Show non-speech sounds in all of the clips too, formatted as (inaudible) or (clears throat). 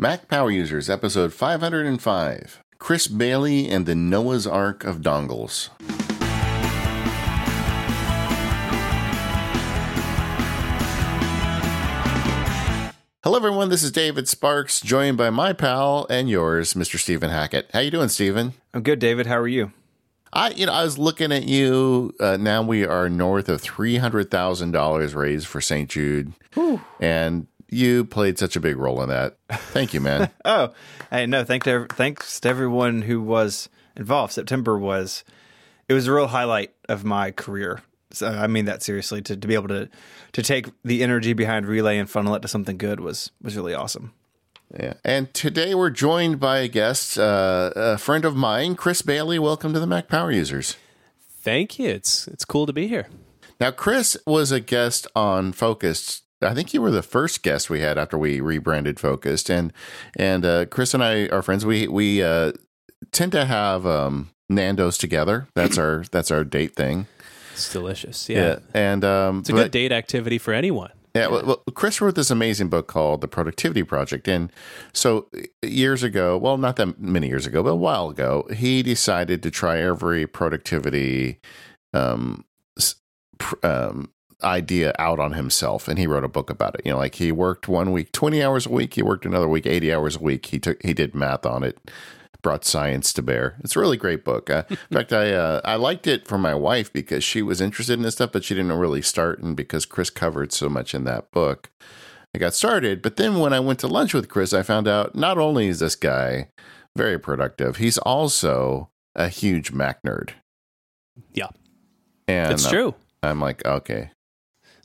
Mac Power Users, episode 505 Chris Bailey and the Noah's Ark of Dongles. Hello, everyone. This is David Sparks, joined by my pal and yours, Mr. Stephen Hackett. How you doing, Stephen? I'm good, David. How are you? I, you know, I was looking at you. Uh, now we are north of three hundred thousand dollars raised for St. Jude, Whew. and you played such a big role in that. Thank you, man. (laughs) oh, hey, no, thanks to thanks to everyone who was involved. September was it was a real highlight of my career. So I mean that seriously. To, to be able to to take the energy behind relay and funnel it to something good was was really awesome. Yeah, and today we're joined by a guest, uh, a friend of mine, Chris Bailey. Welcome to the Mac Power Users. Thank you. It's it's cool to be here. Now, Chris was a guest on Focused I think you were the first guest we had after we rebranded Focused, and and uh, Chris and I are friends. We we uh, tend to have um, Nando's together. That's our (clears throat) that's our date thing. It's delicious, yeah. yeah. And um, it's a but, good date activity for anyone. Yeah, well, well, Chris wrote this amazing book called The Productivity Project. And so years ago, well, not that many years ago, but a while ago, he decided to try every productivity um, um, idea out on himself and he wrote a book about it. You know like he worked one week 20 hours a week he worked another week 80 hours a week. He took he did math on it brought science to bear. It's a really great book. Uh, (laughs) in fact i uh, i liked it for my wife because she was interested in this stuff but she didn't really start and because chris covered so much in that book i got started. But then when i went to lunch with chris i found out not only is this guy very productive he's also a huge mac nerd. Yeah. And it's true. I'm like, okay,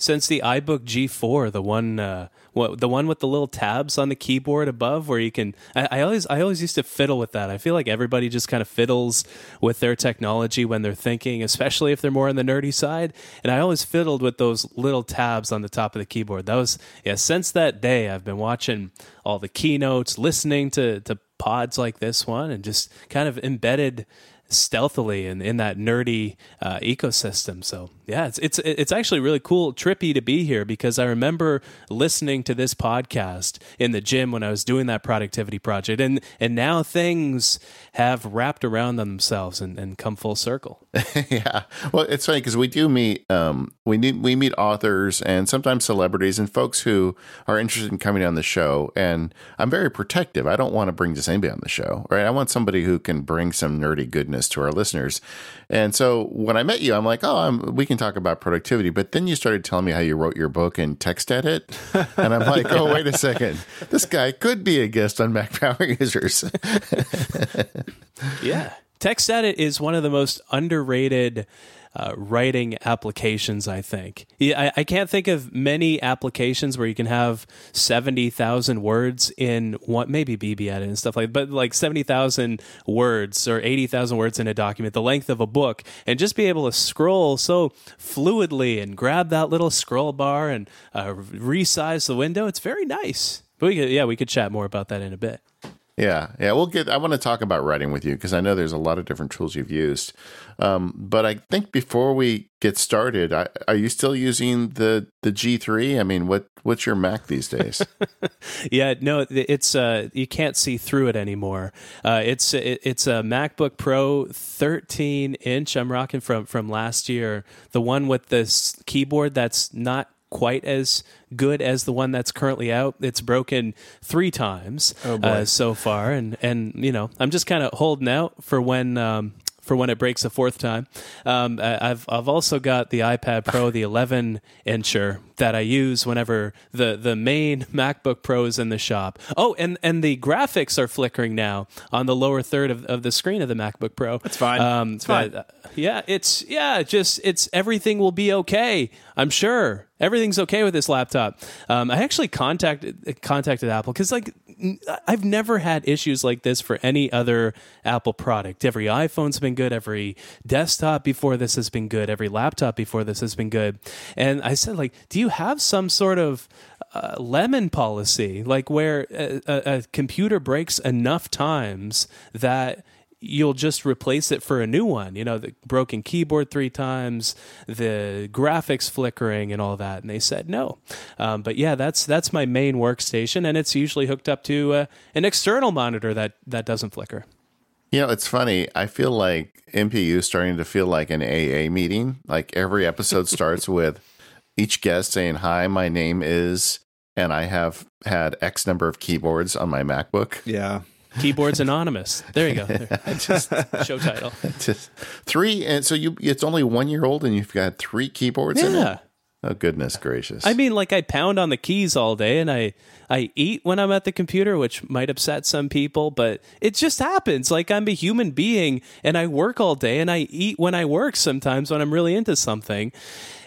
since the iBook G4, the one, uh, what, the one with the little tabs on the keyboard above, where you can. I, I, always, I always used to fiddle with that. I feel like everybody just kind of fiddles with their technology when they're thinking, especially if they're more on the nerdy side. And I always fiddled with those little tabs on the top of the keyboard. That was, yeah. Since that day, I've been watching all the keynotes, listening to to pods like this one, and just kind of embedded stealthily in, in that nerdy uh, ecosystem. So yeah, it's it's it's actually really cool, trippy to be here because I remember listening to this podcast in the gym when I was doing that productivity project, and and now things have wrapped around themselves and, and come full circle. (laughs) yeah, well, it's funny because we do meet um, we need, we meet authors and sometimes celebrities and folks who are interested in coming on the show, and I'm very protective. I don't want to bring just anybody on the show, right? I want somebody who can bring some nerdy goodness to our listeners. And so when I met you, I'm like, oh, I'm, we can talk about productivity. But then you started telling me how you wrote your book and in TextEdit. And I'm like, oh, wait a (laughs) second. This guy could be a guest on Mac Power Users. yeah. TextEdit is one of the most underrated uh, writing applications. I think I, I, can't think of many applications where you can have seventy thousand words in what maybe BBEdit and stuff like, but like seventy thousand words or eighty thousand words in a document, the length of a book, and just be able to scroll so fluidly and grab that little scroll bar and uh, resize the window. It's very nice. But we could, yeah, we could chat more about that in a bit. Yeah, yeah, we'll get. I want to talk about writing with you because I know there's a lot of different tools you've used. Um, but I think before we get started, I, are you still using the the G3? I mean, what what's your Mac these days? (laughs) yeah, no, it's uh, you can't see through it anymore. Uh, it's it, it's a MacBook Pro 13 inch. I'm rocking from from last year, the one with this keyboard that's not quite as good as the one that's currently out. It's broken three times oh uh, so far, and and you know I'm just kind of holding out for when um, for when it breaks a fourth time. Um, I've I've also got the iPad Pro, the 11 incher that I use whenever the the main (laughs) MacBook Pro is in the shop. Oh, and and the graphics are flickering now on the lower third of, of the screen of the MacBook Pro. That's fine. Um, it's fine. Uh, yeah, it's yeah, just it's everything will be okay. I'm sure everything's okay with this laptop. Um, I actually contacted contacted Apple because like I've never had issues like this for any other Apple product. Every iPhone's been good. Every desktop before this has been good. Every laptop before this has been good. And I said, like, do you have some sort of uh, lemon policy, like where a, a, a computer breaks enough times that you'll just replace it for a new one. You know, the broken keyboard three times, the graphics flickering, and all that. And they said no. Um, but yeah, that's that's my main workstation, and it's usually hooked up to uh, an external monitor that that doesn't flicker. You know, it's funny. I feel like MPU is starting to feel like an AA meeting. Like every episode starts (laughs) with each guest saying, "Hi, my name is," and I have had X number of keyboards on my MacBook. Yeah. Keyboards Anonymous. There you go. There. (laughs) Just show title. Just three, and so you it's only one year old, and you've got three keyboards in it. Yeah. Oh goodness gracious! I mean, like I pound on the keys all day, and I I eat when I'm at the computer, which might upset some people, but it just happens. Like I'm a human being, and I work all day, and I eat when I work. Sometimes when I'm really into something,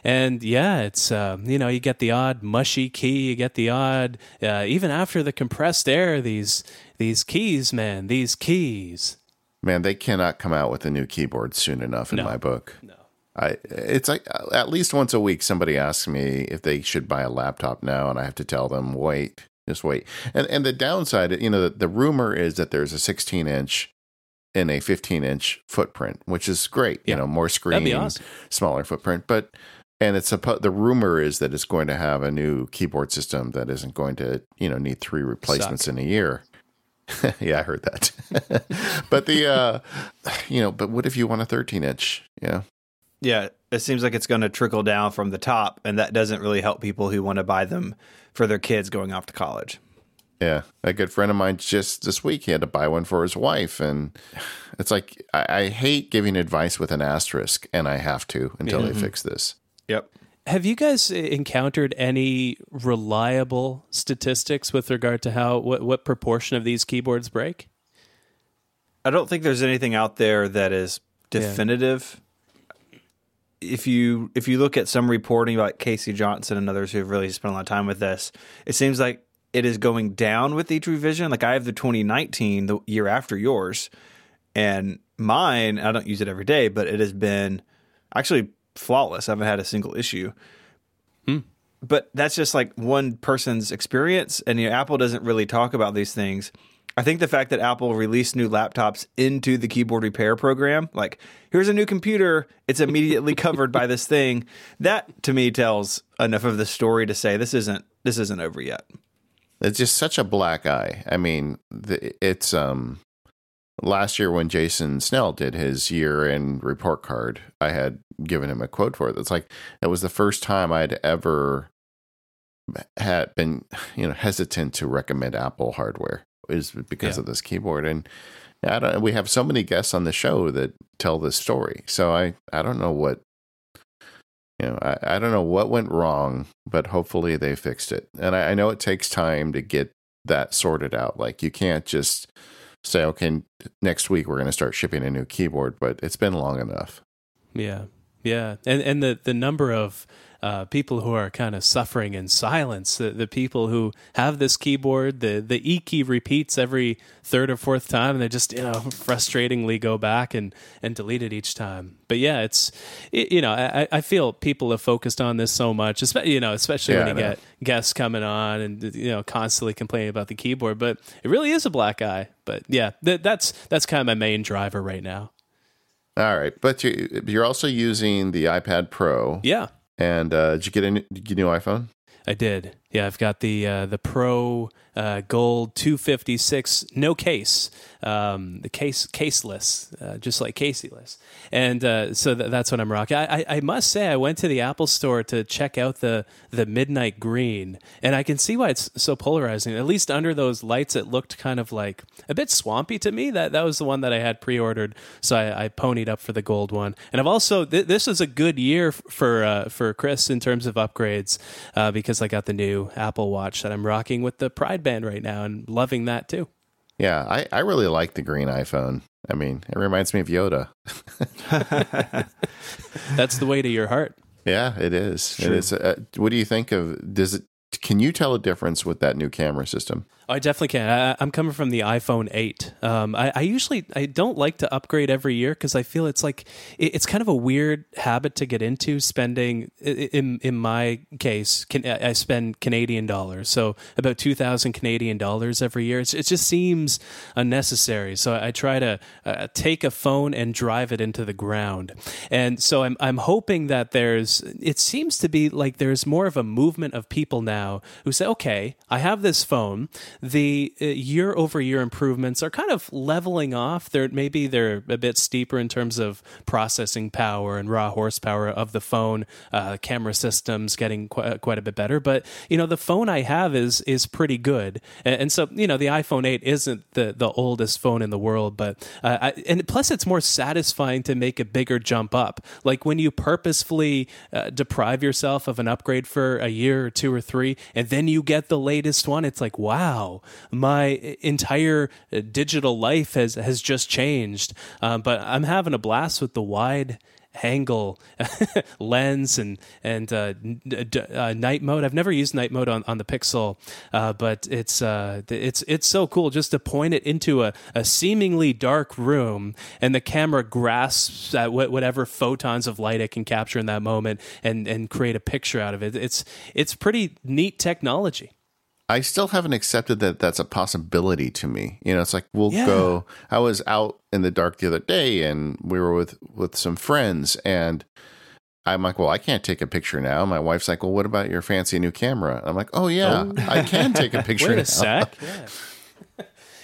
and yeah, it's uh, you know you get the odd mushy key, you get the odd uh, even after the compressed air. These these keys, man, these keys. man, they cannot come out with a new keyboard soon enough in No. my book. No. I it's like uh, at least once a week somebody asks me if they should buy a laptop now, and I have to tell them wait, just wait. And and the downside, you know, the, the rumor is that there's a 16 inch and a 15 inch footprint, which is great. You know, more screen, awesome. smaller footprint, but. And it's suppo- the rumor is that it's going to have a new keyboard system that isn't going to, you know, need three replacements in a year. (laughs) yeah, I heard that. (laughs) but the, uh, you know, but what if you want a 13 inch? Yeah. Yeah. It seems like it's going to trickle down from the top, and that doesn't really help people who want to buy them for their kids going off to college. Yeah, a good friend of mine just this week he had to buy one for his wife, and it's like I, I hate giving advice with an asterisk, and I have to until they mm-hmm. fix this. Yep. Have you guys uh, encountered any reliable statistics with regard to how what, what proportion of these keyboards break? I don't think there's anything out there that is definitive. If you if you look at some reporting like Casey Johnston and others who have really spent a lot of time with this, it seems like it is going down with each revision. Like I have the 2019, the year after yours, and mine. I don't use it every day, but it has been actually flawless. I haven't had a single issue. Hmm. But that's just like one person's experience, and you know, Apple doesn't really talk about these things. I think the fact that Apple released new laptops into the keyboard repair program, like here's a new computer, it's immediately (laughs) covered by this thing. That to me tells enough of the story to say this isn't this isn't over yet. It's just such a black eye. I mean, the, it's um last year when Jason Snell did his year end report card, I had given him a quote for it. It's like it was the first time I'd ever had been, you know, hesitant to recommend Apple hardware is because Yeah. of this keyboard. And I don't, we have so many guests on the show that tell this story. So I, I don't know what, you know, I, I don't know what went wrong, but hopefully they fixed it. And I, I know it takes time to get that sorted out. Like you can't just say, okay, next week we're going to start shipping a new keyboard, but it's been long enough. Yeah, yeah, and and the the number of uh, people who are kind of suffering in silence, the, the people who have this keyboard, the the E key repeats every third or fourth time, and they just you know (laughs) frustratingly go back and and delete it each time. But yeah, it's it, you know I, I feel people have focused on this so much, especially you know especially Yeah, when you get guests coming on and you know constantly complaining about the keyboard, but it really is a black eye. But yeah, th- that's that's kind of my main driver right now. All right. But you, you're also using the iPad Pro. Yeah. And uh, did you get a new, did you get a new iPhone? I did. Yeah, I've got the uh, the Pro uh, Gold 256, no case, um, the case caseless, uh, just like caseyless, and uh, so th- that's what I'm rocking. I, I, I must say, I went to the Apple Store to check out the the midnight green, and I can see why it's so polarizing. At least under those lights, it looked kind of like a bit swampy to me. That that was the one that I had pre-ordered, so I, I ponied up for the gold one. And I've also th- this is a good year for uh, for Chris in terms of upgrades uh, because I got the new Apple Watch that I'm rocking with the Pride Band right now and loving that too. Yeah, I, I really like the green iPhone. I mean, it reminds me of Yoda. (laughs) That's the way to your heart. Yeah, it is. It is. Uh, what do you think of? Does it? Can you tell a difference with that new camera system? I definitely can. I, I'm coming from the iPhone 8. Um, I, I usually I don't like to upgrade every year because I feel it's like it, it's kind of a weird habit to get into. Spending in in my case, can, I spend Canadian dollars, so about two thousand Canadian dollars every year. It's, it just seems unnecessary. So I try to uh, take a phone and drive it into the ground. And so I'm I'm hoping that there's. It seems to be like there's more of a movement of people now who say, okay, I have this phone the year over year improvements are kind of leveling off. They're maybe they're a bit steeper in terms of processing power and raw horsepower of the phone. Uh, camera systems getting qu- quite a bit better, but you know the phone I have is is pretty good, and, and so you know the iPhone 8 isn't the the oldest phone in the world, but uh, I, and plus it's more satisfying to make a bigger jump up. Like when you purposefully uh, deprive yourself of an upgrade for a year or two or three, and then you get the latest one, it's like wow wow, my entire uh, digital life has has just changed. Um, but I'm having a blast with the wide angle (laughs) lens and and uh, uh, night mode. I've never used night mode on, on the Pixel, uh, but it's uh, it's it's so cool just to point it into a, a seemingly dark room and the camera grasps at whatever photons of light it can capture in that moment and and create a picture out of it. It's it's pretty neat technology. I still haven't accepted that that's a possibility to me. You know, it's like we'll yeah. go. I was out in the dark the other day, and we were with with some friends, and I'm like, well, I can't take a picture now. My wife's like, well, what about your fancy new camera? I'm like, oh yeah, oh. I can take a (laughs) picture. Wait a sec. (laughs) Yeah.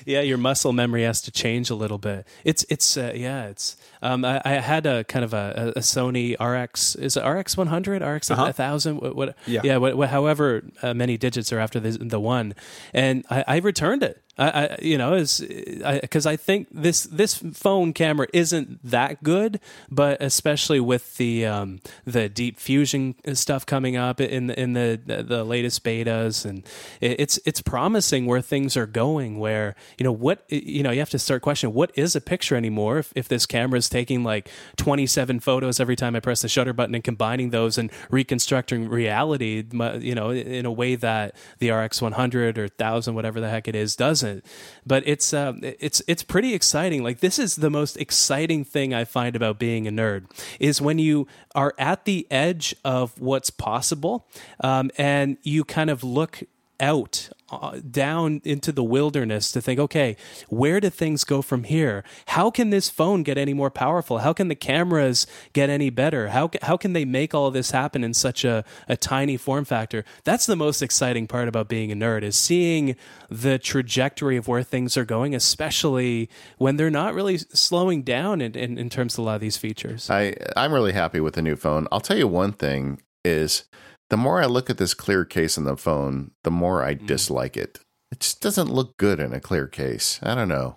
Yeah, your muscle memory has to change a little bit. It's it's uh, yeah, it's um, I, I, had a kind of a, a, Sony RX, is it RX 100, RX uh-huh. 1000? What, what, yeah, yeah what, what, however uh, many digits are after the, the one. And I, I returned it. I, you know, is because I, I, think this this phone camera isn't that good, but especially with the um, the deep fusion stuff coming up in the, in the the latest betas, and it's it's promising where things are going. Where you know what you know you have to start questioning what is a picture anymore if if this camera is taking like 27 photos every time I press the shutter button and combining those and reconstructing reality, you know, in a way that the RX 100 or 1000, whatever the heck it is, doesn't. But it's uh, it's it's pretty exciting. Like this is the most exciting thing I find about being a nerd is when you are at the edge of what's possible, um, and you kind of look out Uh, down into the wilderness to think, okay, where do things go from here? How can this phone get any more powerful? How can the cameras get any better? How, how can they make all this happen in such a, a tiny form factor? That's the most exciting part about being a nerd is seeing the trajectory of where things are going, especially when they're not really slowing down in, in, in terms of a lot of these features. I, I'm really happy with the new phone. I'll tell you one thing is the more I look at this clear case on the phone, the more I mm. dislike it. It just doesn't look good in a clear case. I don't know.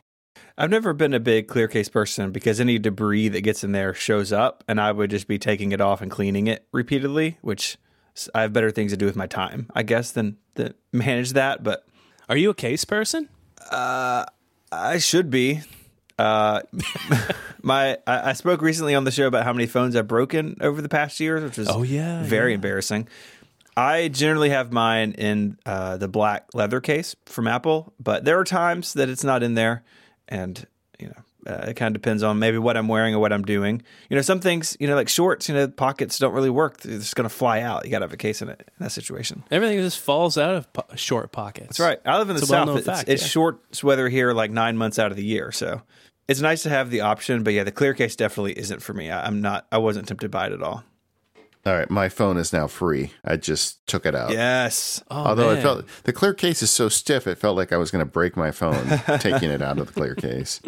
I've never been a big clear case person because any debris that gets in there shows up, and I would just be taking it off and cleaning it repeatedly, which I have better things to do with my time, I guess, than to manage that. But are you a case person? Uh, I should be. Uh, (laughs) my I, I, spoke recently on the show about how many phones I've broken over the past years, which was oh yeah, very yeah. embarrassing. I generally have mine in uh, the black leather case from Apple, but there are times that it's not in there, and you know uh, it kind of depends on maybe what I'm wearing or what I'm doing. You know, some things, you know, like shorts, you know, pockets don't really work. They're just going to fly out. You got to have a case in it in that situation. Everything just falls out of po- short pockets. That's right. I live in the it's south. It's, fact, it's yeah. short weather here, like nine months out of the year. So it's nice to have the option, but yeah, the clear case definitely isn't for me. I, am not. I wasn't tempted by it at all. All right, my phone is now free. I just took it out. Yes. Oh, Although man. it felt the clear case is so stiff, it felt like I was going to break my phone (laughs) taking it out of the clear case.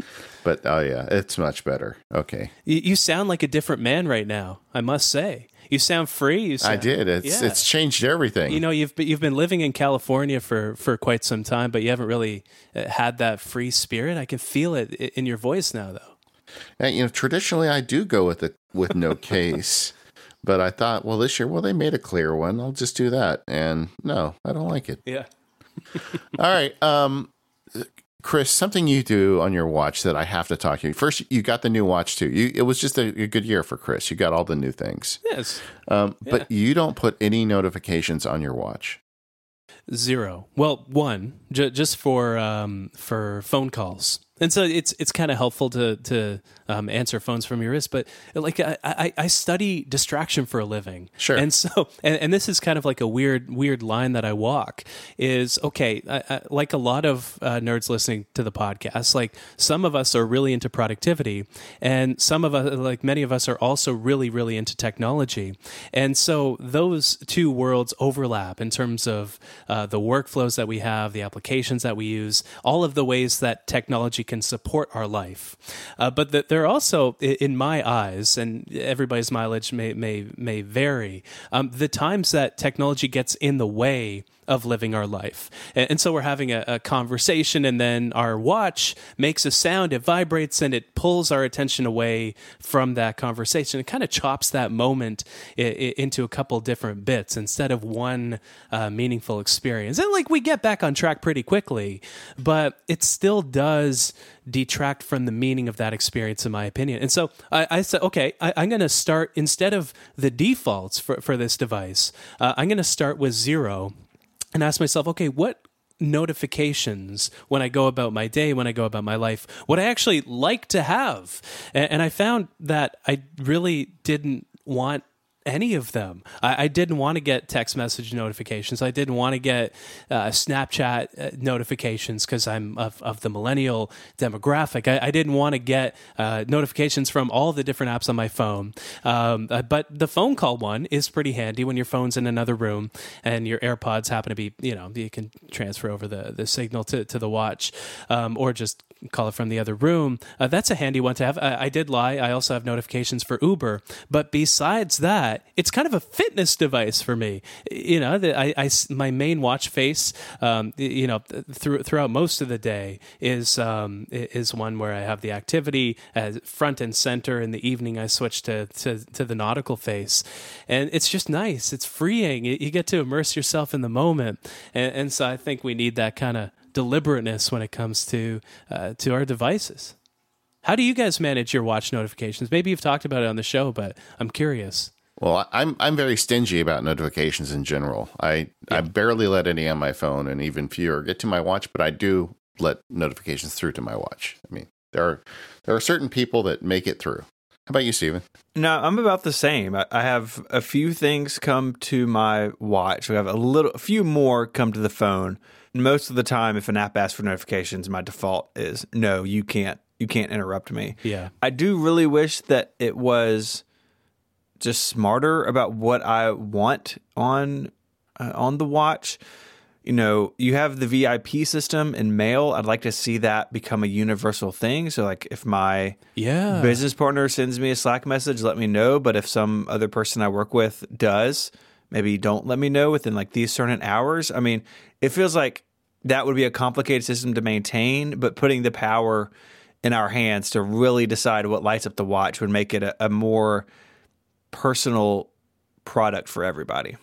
But oh yeah, it's much better. Okay. You, you sound like a different man right now. I must say. You sound free. You sound, I did. It's yeah. it's changed everything. You know, you've you've been living in California for for quite some time, but you haven't really uh, had that free spirit. I can feel it in your voice now, though. And, you know, traditionally I do go with it with no (laughs) case, but I thought, well, this year, well, they made a clear one. I'll just do that. And no, I don't like it. Yeah. (laughs) All right. Um, Chris, something you do on your watch that I have to talk to you. First, you got the new watch too. You, it was just a, a, good year for Chris. You got all the new things. Yes. Um, yeah. But you don't put any notifications on your watch. Zero. Well, one j- just for um, for phone calls and so it's it's kind of helpful to to um, answer phones from your wrist. But like I, I, I, study distraction for a living, sure. And so and, and, this is kind of like a weird weird line that I walk is okay. I, I, like a lot of uh, nerds listening to the podcast, like some of us are really into productivity, and some of us, like many of us, are also really really into technology. And so those two worlds overlap in terms of uh, the workflows that we have, the applications that we use, all of the ways that technology can support our life. Uh, but that there are also, in my eyes, and everybody's mileage may may may vary, um, the times that technology gets in the way of living our life. And, so we're having a, a, conversation, and then our watch makes a sound, it vibrates, and it pulls our attention away from that conversation. It kind of chops that moment into a couple different bits instead of one uh, meaningful experience. And like we get back on track pretty quickly, but it still does detract from the meaning of that experience, in my opinion. And so I, I said, okay, I, am going to start instead of the defaults for, for this device, uh, I'm going to start with zero and ask myself, okay, what notifications when I go about my day, when I go about my life, what I actually like to have. And, I found that I really didn't want any of them. I, I, didn't want to get text message notifications. I didn't want to get uh, Snapchat uh, notifications because I'm of, of, the millennial demographic. I, I didn't want to get uh, notifications from all the different apps on my phone. Um, uh, but the phone call one is pretty handy when your phone's in another room and your AirPods happen to be, you know, you can transfer over the, the signal to, to the watch um, or just call it from the other room. Uh, that's a handy one to have. I, I did lie. I also have notifications for Uber. But besides that, it's kind of a fitness device for me. You know, that I, I, my main watch face, um, you know, through, throughout most of the day is um, is one where I have the activity as front and center. In the evening, I switch to, to, to the nautical face, and it's just nice. It's freeing. You get to immerse yourself in the moment, and, and so I think we need that kind of deliberateness when it comes to uh, to our devices. How do you guys manage your watch notifications? Maybe you've talked about it on the show, but I'm curious. Well, I'm I'm very stingy about notifications in general. I yeah. I barely let any on my phone, and even fewer get to my watch. But I do let notifications through to my watch. I mean, there are there are certain people that make it through. How about you, Stephen? No, I'm about the same. I have a few things come to my watch. We have a little, a few more come to the phone. Most of the time, if an app asks for notifications, my default is no. You can't. You can't interrupt me. Yeah. I do really wish that it was just smarter about what I want on uh, on the watch. You know, you have the VIP system in mail. I'd like to see that become a universal thing. So, like, if my yeah business partner sends me a Slack message, let me know. But if some other person I work with does, maybe don't let me know within like these certain hours. I mean, it feels like that would be a complicated system to maintain, but putting the power in our hands to really decide what lights up the watch would make it a, a more personal product for everybody.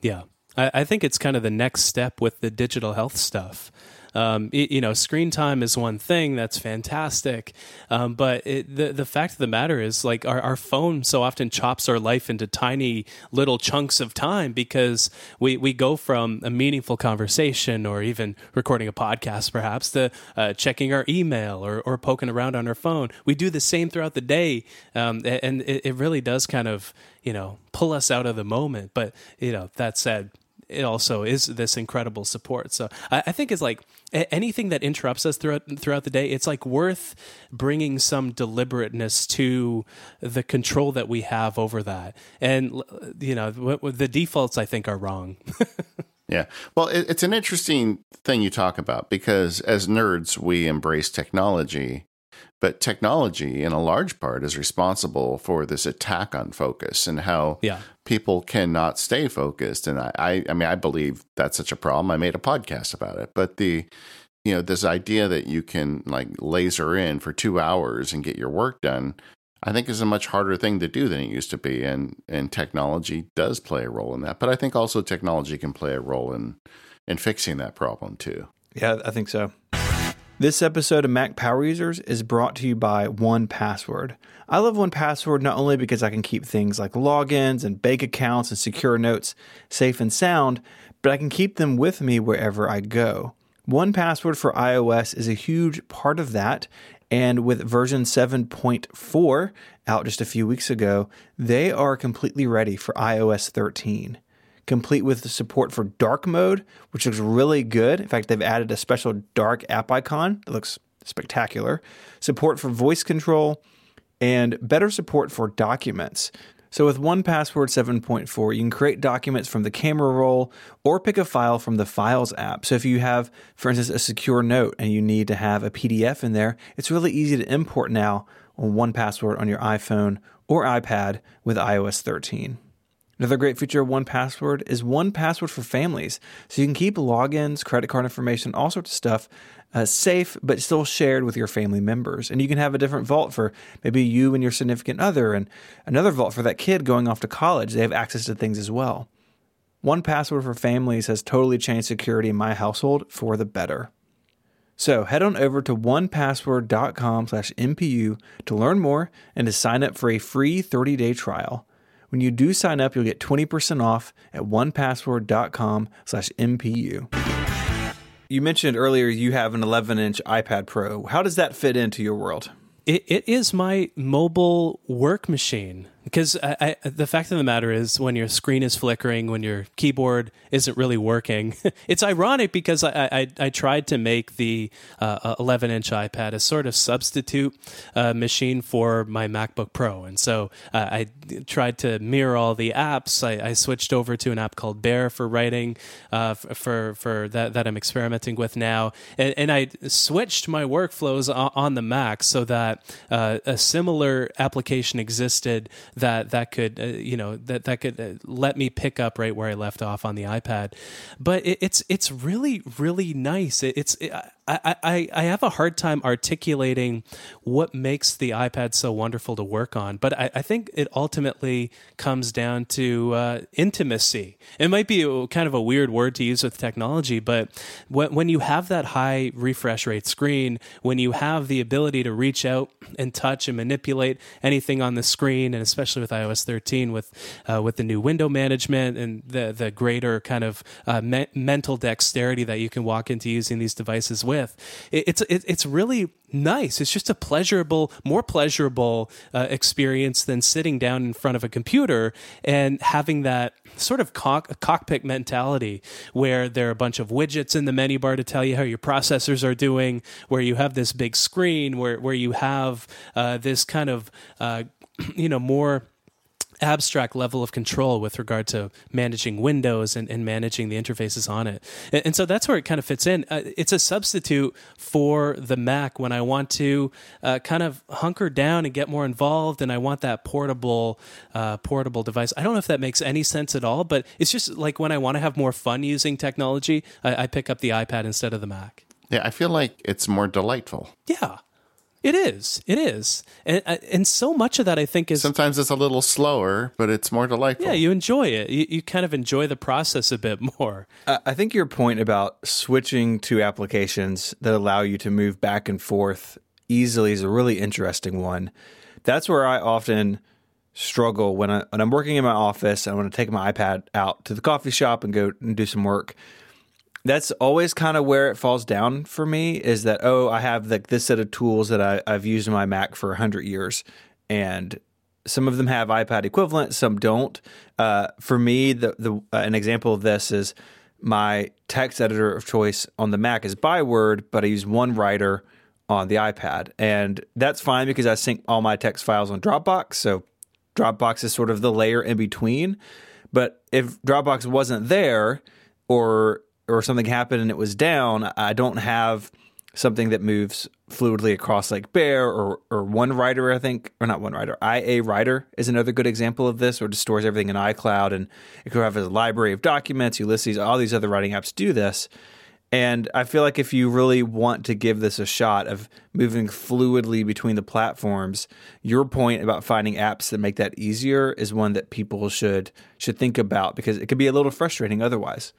Yeah. I, I think it's kind of the next step with the digital health stuff. Um, it, you know, screen time is one thing that's fantastic, um, but it, the the fact of the matter is, like our, our phone so often chops our life into tiny little chunks of time because we we go from a meaningful conversation or even recording a podcast, perhaps, to uh, checking our email or or poking around on our phone. We do the same throughout the day, um, and it, it really does kind of you know pull us out of the moment. But you know, that said it also is this incredible support. So I, I, think it's like anything that interrupts us throughout throughout the day. It's like worth bringing some deliberateness to the control that we have over that. And you know, the defaults I think are wrong. (laughs) yeah, well, it, it's an interesting thing you talk about because as nerds, we embrace technology but technology, in a large part, is responsible for this attack on focus and how yeah. people cannot stay focused. And I, I, I mean, I believe that's such a problem. I made a podcast about it. But the, you know, this idea that you can like laser in for two hours and get your work done, I think is a much harder thing to do than it used to be. And and technology does play a role in that. But I think also technology can play a role in in fixing that problem too. Yeah, I think so. This episode of Mac Power Users is brought to you by 1Password. I love 1Password not only because I can keep things like logins and bank accounts and secure notes safe and sound, but I can keep them with me wherever I go. 1Password for iOS is a huge part of that, and with version 7.4 out just a few weeks ago, they are completely ready for iOS 13 complete with the support for dark mode, which looks really good. In fact, they've added a special dark app icon that looks spectacular, support for voice control, and better support for documents. So with 1Password 7.4, you can create documents from the camera roll or pick a file from the Files app. So if you have, for instance, a secure note and you need to have a PDF in there, it's really easy to import now on 1Password on your iPhone or iPad with iOS 13. Another great feature of 1Password is 1Password for families. So you can keep logins, credit card information, all sorts of stuff uh, safe, but still shared with your family members. And you can have a different vault for maybe you and your significant other, and another vault for that kid going off to college. They have access to things as well. 1Password for families has totally changed security in my household for the better. So head on over to onepassword.com slash MPU to learn more and to sign up for a free 30-day trial. When you do sign up, you'll get 20% off at onepassword.com slash MPU. You mentioned earlier you have an 11 inch iPad Pro. How does that fit into your world? It, it is my mobile work machine because I, I, the fact of the matter is when your screen is flickering when your keyboard isn't really working (laughs) it's ironic because i, I, I tried to make the uh, 11 inch ipad a sort of substitute uh, machine for my macbook pro. And so uh, i tried to mirror all the apps. I, I, switched over to an app called bear for writing uh, for, for that, that i'm experimenting with now. And, and i switched my workflows on, on the mac so that uh, a similar application existed that that could uh, you know that that could uh, let me pick up right where I left off on the iPad. But it, it's it's really really nice. It, it's it, I, I, have a hard time articulating what makes the iPad so wonderful to work on, but I, I think it ultimately comes down to uh, intimacy. It might be kind of a weird word to use with technology, but when, when you have that high refresh rate screen, when you have the ability to reach out and touch and manipulate anything on the screen, and especially with iOS 13, with uh, with the new window management and the the greater kind of uh, me- mental dexterity that you can walk into using these devices with It, it's it, it's really nice. It's just a pleasurable, more pleasurable uh, experience than sitting down in front of a computer and having that sort of cock- cockpit mentality where there are a bunch of widgets in the menu bar to tell you how your processors are doing, where you have this big screen, where where you have uh, this kind of uh, (clears throat) you know more abstract level of control with regard to managing Windows and, and managing the interfaces on it. And, and, so that's where it kind of fits in. Uh, it's a substitute for the Mac when I want to uh, kind of hunker down and get more involved, and I want that portable uh, portable device. I don't know if that makes any sense at all, but it's just like when I want to have more fun using technology, I, I pick up the iPad instead of the Mac. Yeah, I feel like it's more delightful. Yeah. It is. It is. And, uh, and so much of that, I think, is. Sometimes it's a little slower, but it's more delightful. Yeah, you enjoy it. You, you kind of enjoy the process a bit more. Uh, I think your point about switching to applications that allow you to move back and forth easily is a really interesting one. That's where I often struggle when, I, when I'm working in my office. I want to take my iPad out to the coffee shop and go and do some work that's always kind of where it falls down for me is that oh i have like this set of tools that I, i've used in my mac for 100 years and some of them have ipad equivalent some don't. Uh, for me the, the uh, an example of this is my text editor of choice on the mac is byword but i use 1Writer on the ipad and that's fine because i sync all my text files on dropbox so dropbox is sort of the layer in between. But if dropbox wasn't there or or something happened and it was down, I don't have something that moves fluidly across like Bear or or 1Writer I think, or not 1Writer IA Writer is another good example of this, or just stores everything in iCloud and it could have a library of documents, Ulysses, all these other writing apps do this. And I feel like if you really want to give this a shot of moving fluidly between the platforms, your point about finding apps that make that easier is one that people should should think about because it could be a little frustrating otherwise.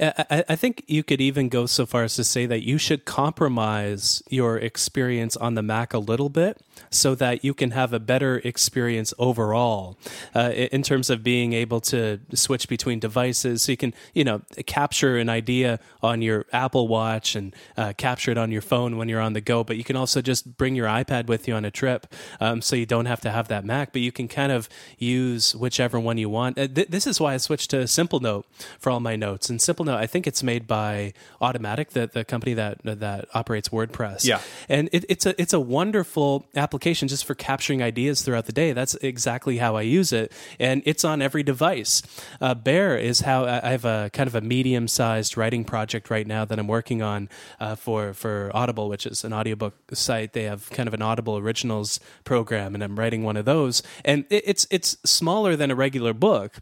I, I think you could even go so far as to say that you should compromise your experience on the Mac a little bit so that you can have a better experience overall uh, in terms of being able to switch between devices. So you can, you know, capture an idea on your Apple Watch and uh, capture it on your phone when you're on the go. But you can also just bring your iPad with you on a trip, um, so you don't have to have that Mac. But you can kind of use whichever one you want. Uh, th- this is why I switched to Simplenote for all my notes. And Simplenote, I think it's made by Automattic, the, the company that that operates WordPress. Yeah, and it, it's a it's a wonderful application just for capturing ideas throughout the day. That's exactly how I use it, and it's on every device. Uh, Bear is how I have a kind of a medium sized writing project right now that I'm working on uh, for for Audible, which is an audiobook site. They have kind of an Audible Originals program, and I'm writing one of those. And it, it's it's smaller than a regular book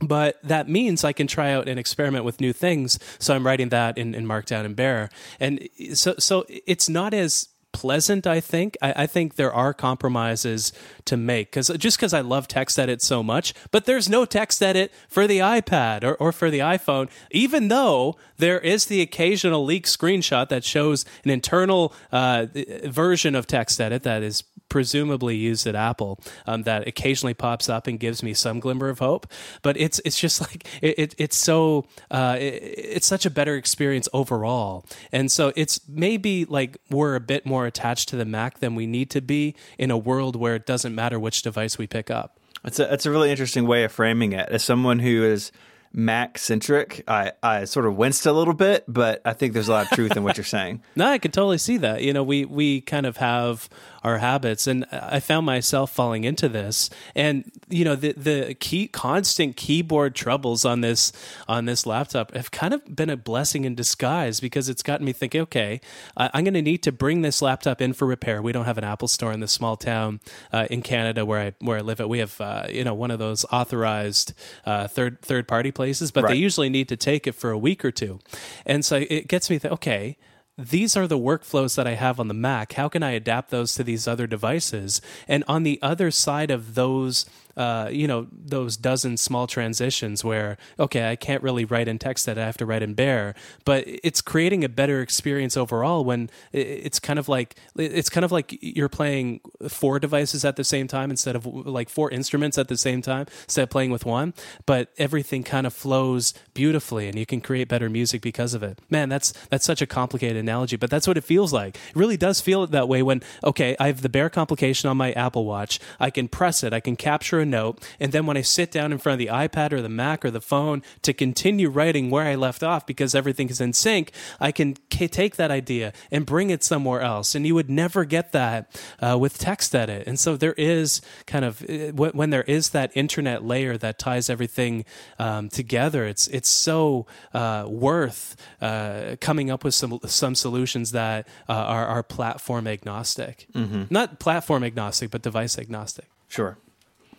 but that means I can try out and experiment with new things. So I'm writing that in, in Markdown and Bear, and so so it's not as pleasant. I think I, I think there are compromises to make because just because I love TextEdit so much, but there's no TextEdit for the iPad or, or for the iPhone, even though there is the occasional leak screenshot that shows an internal uh, version of TextEdit that is presumably used at Apple um, that occasionally pops up and gives me some glimmer of hope. But it's it's just (laughs) like it, it it's so uh, it, it's such a better experience overall, and so it's maybe like we're a bit more attached to the Mac than we need to be in a world where it doesn't matter which device we pick up. It's a it's a really interesting way of framing it. As someone who is Mac centric, I, I sort of winced a little bit, but I think there's a lot of truth in what you're (laughs) saying. no, I can totally see that. You know, we we kind of have our habits. And I found myself falling into this. And you know, the the key constant keyboard troubles on this on this laptop have kind of been a blessing in disguise because it's gotten me thinking, okay, I'm going to need to bring this laptop in for repair. We don't have an Apple store in this small town uh, in Canada where I where I live. At we have uh, you know one of those authorized uh, third third party places, but right. they usually need to take it for a week or two, and so it gets me th- okay these are the workflows that I have on the Mac. How can I adapt those to these other devices? And on the other side of those uh, you know those dozen small transitions where okay i can't really write in TextEdit i have to write in bear but it's creating a better experience overall when it's kind of like it's kind of like you're playing four devices at the same time instead of like four instruments at the same time instead of playing with one but everything kind of flows beautifully and you can create better music because of it. Man that's that's such a complicated analogy but that's what it feels like. It really does feel that way when okay i have the bear complication on my apple watch. I can press it. I can capture a note. And then when I sit down in front of the iPad or the Mac or the phone to continue writing where I left off because everything is in sync, I can k- take that idea and bring it somewhere else. And you would never get that uh, with TextEdit. And so there is kind of, uh, when there is that internet layer that ties everything um, together, it's, it's so uh, worth uh, coming up with some, some solutions that uh, are, are platform agnostic. Mm-hmm. Not platform agnostic, but device agnostic. Sure.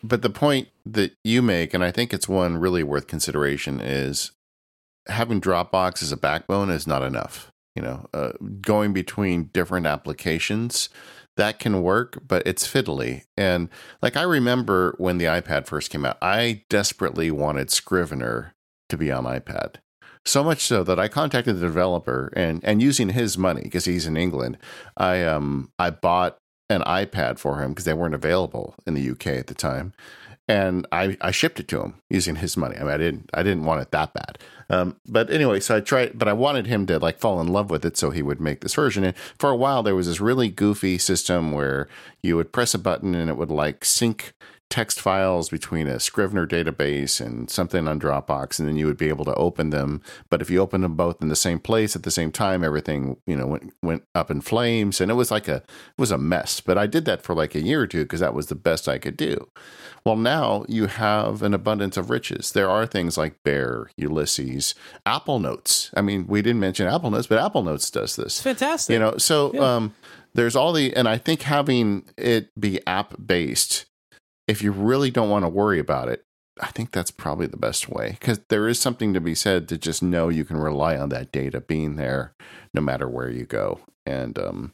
But the point that you make, and I think it's one really worth consideration, is having Dropbox as a backbone is not enough. You know, uh, going between different applications that can work, but it's fiddly. And like I remember when the iPad first came out, I desperately wanted Scrivener to be on iPad. So much so that I contacted the developer and and using his money because he's in England, I um I bought an iPad for him because they weren't available in the UK at the time, and I, I shipped it to him using his money. I mean, I didn't I didn't want it that bad, um, but anyway, so I tried, but I wanted him to like fall in love with it, so he would make this version. And for a while, there was this really goofy system where you would press a button and it would like sync text files between a Scrivener database and something on Dropbox, and then you would be able to open them. But if you open them both in the same place at the same time, everything you know went went up in flames, and it was like a it was a mess. But I did that for like a year or two because that was the best I could do. Well, now you have an abundance of riches. There are things like Bear, Ulysses, Apple Notes. I mean, we didn't mention Apple Notes, but Apple Notes does this. Fantastic. You know, so yeah. um, there's all the, and I think having it be app based if you really don't want to worry about it, I think that's probably the best way because there is something to be said to just know you can rely on that data being there no matter where you go. And, um,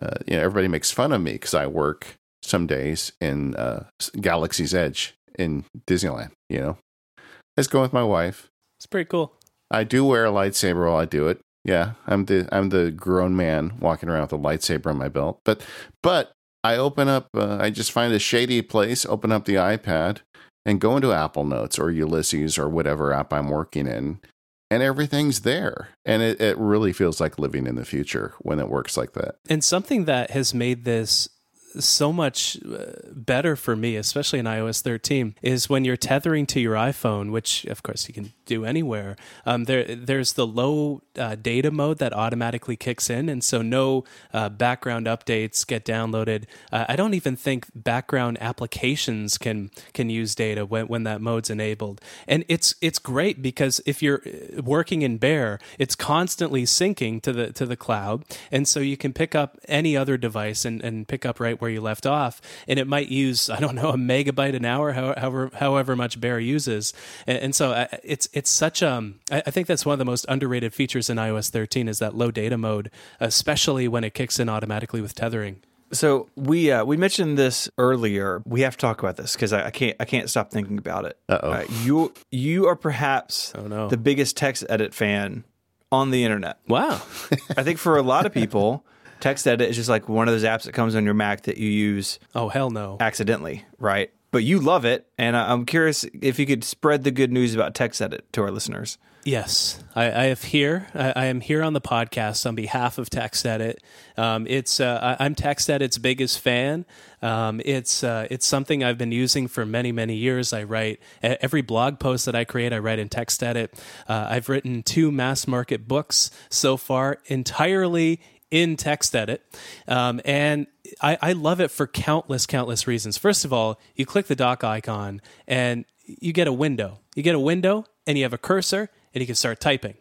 uh, you know, everybody makes fun of me because I work some days in uh, Galaxy's Edge in Disneyland, you know. I just go with my wife. It's pretty cool. I do wear a lightsaber while I do it. Yeah, I'm the I'm the grown man walking around with a lightsaber on my belt. But but I open up. Uh, I just find a shady place. Open up the iPad and go into Apple Notes or Ulysses or whatever app I'm working in, and everything's there. And it, it really feels like living in the future when it works like that. And something that has made this so much uh, better for me, especially in iOS 13, is when you're tethering to your iPhone, which of course you can do anywhere. Um, there, there's the low uh, data mode that automatically kicks in, and so no uh, background updates get downloaded. Uh, I don't even think background applications can can use data when, when that mode's enabled, and it's it's great because if you're uh, working in Bear, it's constantly syncing to the to the cloud, and so you can pick up any other device and, and pick up right where you left off, and it might use I don't know a megabyte an hour, however however much Bear uses, and, and so uh, it's it's such um I, I think that's one of the most underrated features in iOS 13 is that low data mode, especially when it kicks in automatically with tethering. So we uh, we mentioned this earlier. We have to talk about this because I, I, can't I can't stop thinking about it. Uh-oh. Uh, you you are perhaps oh, no. the biggest TextEdit fan on the internet. Wow. I think for a lot of people, (laughs) TextEdit is just like one of those apps that comes on your Mac that you use. Oh hell no! Accidentally, right? But you love it, and I'm curious if you could spread the good news about TextEdit to our listeners. Yes, I, I have here. I, I, am here on the podcast on behalf of TextEdit. Um, it's uh, I'm TextEdit's biggest fan. Um, it's uh, it's something I've been using for many many years. I write every blog post that I create. I write in TextEdit. Uh, I've written two mass market books so far, entirely in TextEdit. Um, and I, I love it for countless, countless reasons. First of all, you click the dock icon and you get a window. You get a window and you have a cursor and you can start typing.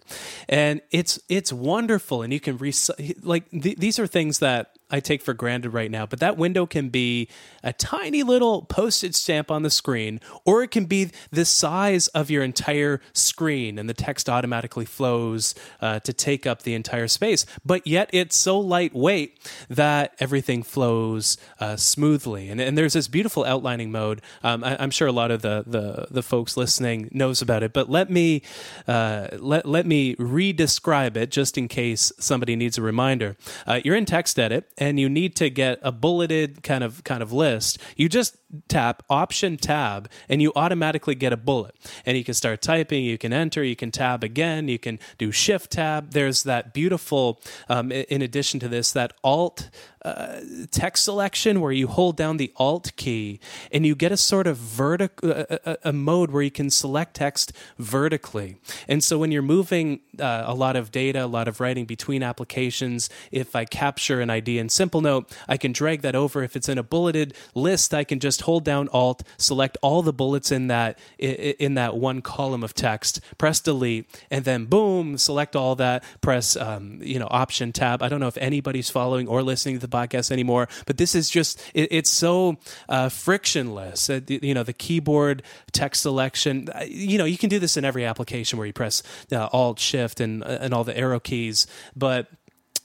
And it's it's wonderful and you can re- like th- these are things that I take for granted right now, but that window can be a tiny little postage stamp on the screen, or it can be the size of your entire screen, and the text automatically flows uh, to take up the entire space. But yet it's so lightweight that everything flows uh, smoothly. And, and there's this beautiful outlining mode. Um, I, am sure a lot of the, the, the folks listening knows about it, but let me uh, let let me re-describe it just in case somebody needs a reminder. Uh, you're in TextEdit and you need to get a bulleted kind of kind of list, you just tap Option Tab and you automatically get a bullet. And you can start typing, you can enter, you can tab again, you can do Shift Tab. There's that beautiful, um, in addition to this, that Alt uh, text selection where you hold down the Alt key and you get a sort of vertical uh, a, a, mode where you can select text vertically. And so when you're moving uh, a lot of data, a lot of writing between applications, if I capture an idea in Simplenote, I can drag that over. If it's in a bulleted list, I can just hold down Alt, select all the bullets in that in that one column of text, press Delete, and then boom, select all that. Press um, you know Option Tab. I don't know if anybody's following or listening to podcast anymore, but this is just it, it's so uh, frictionless. Uh, you know the keyboard text selection. Uh, you know you can do this in every application where you press uh, Alt Shift and uh, and all the arrow keys, but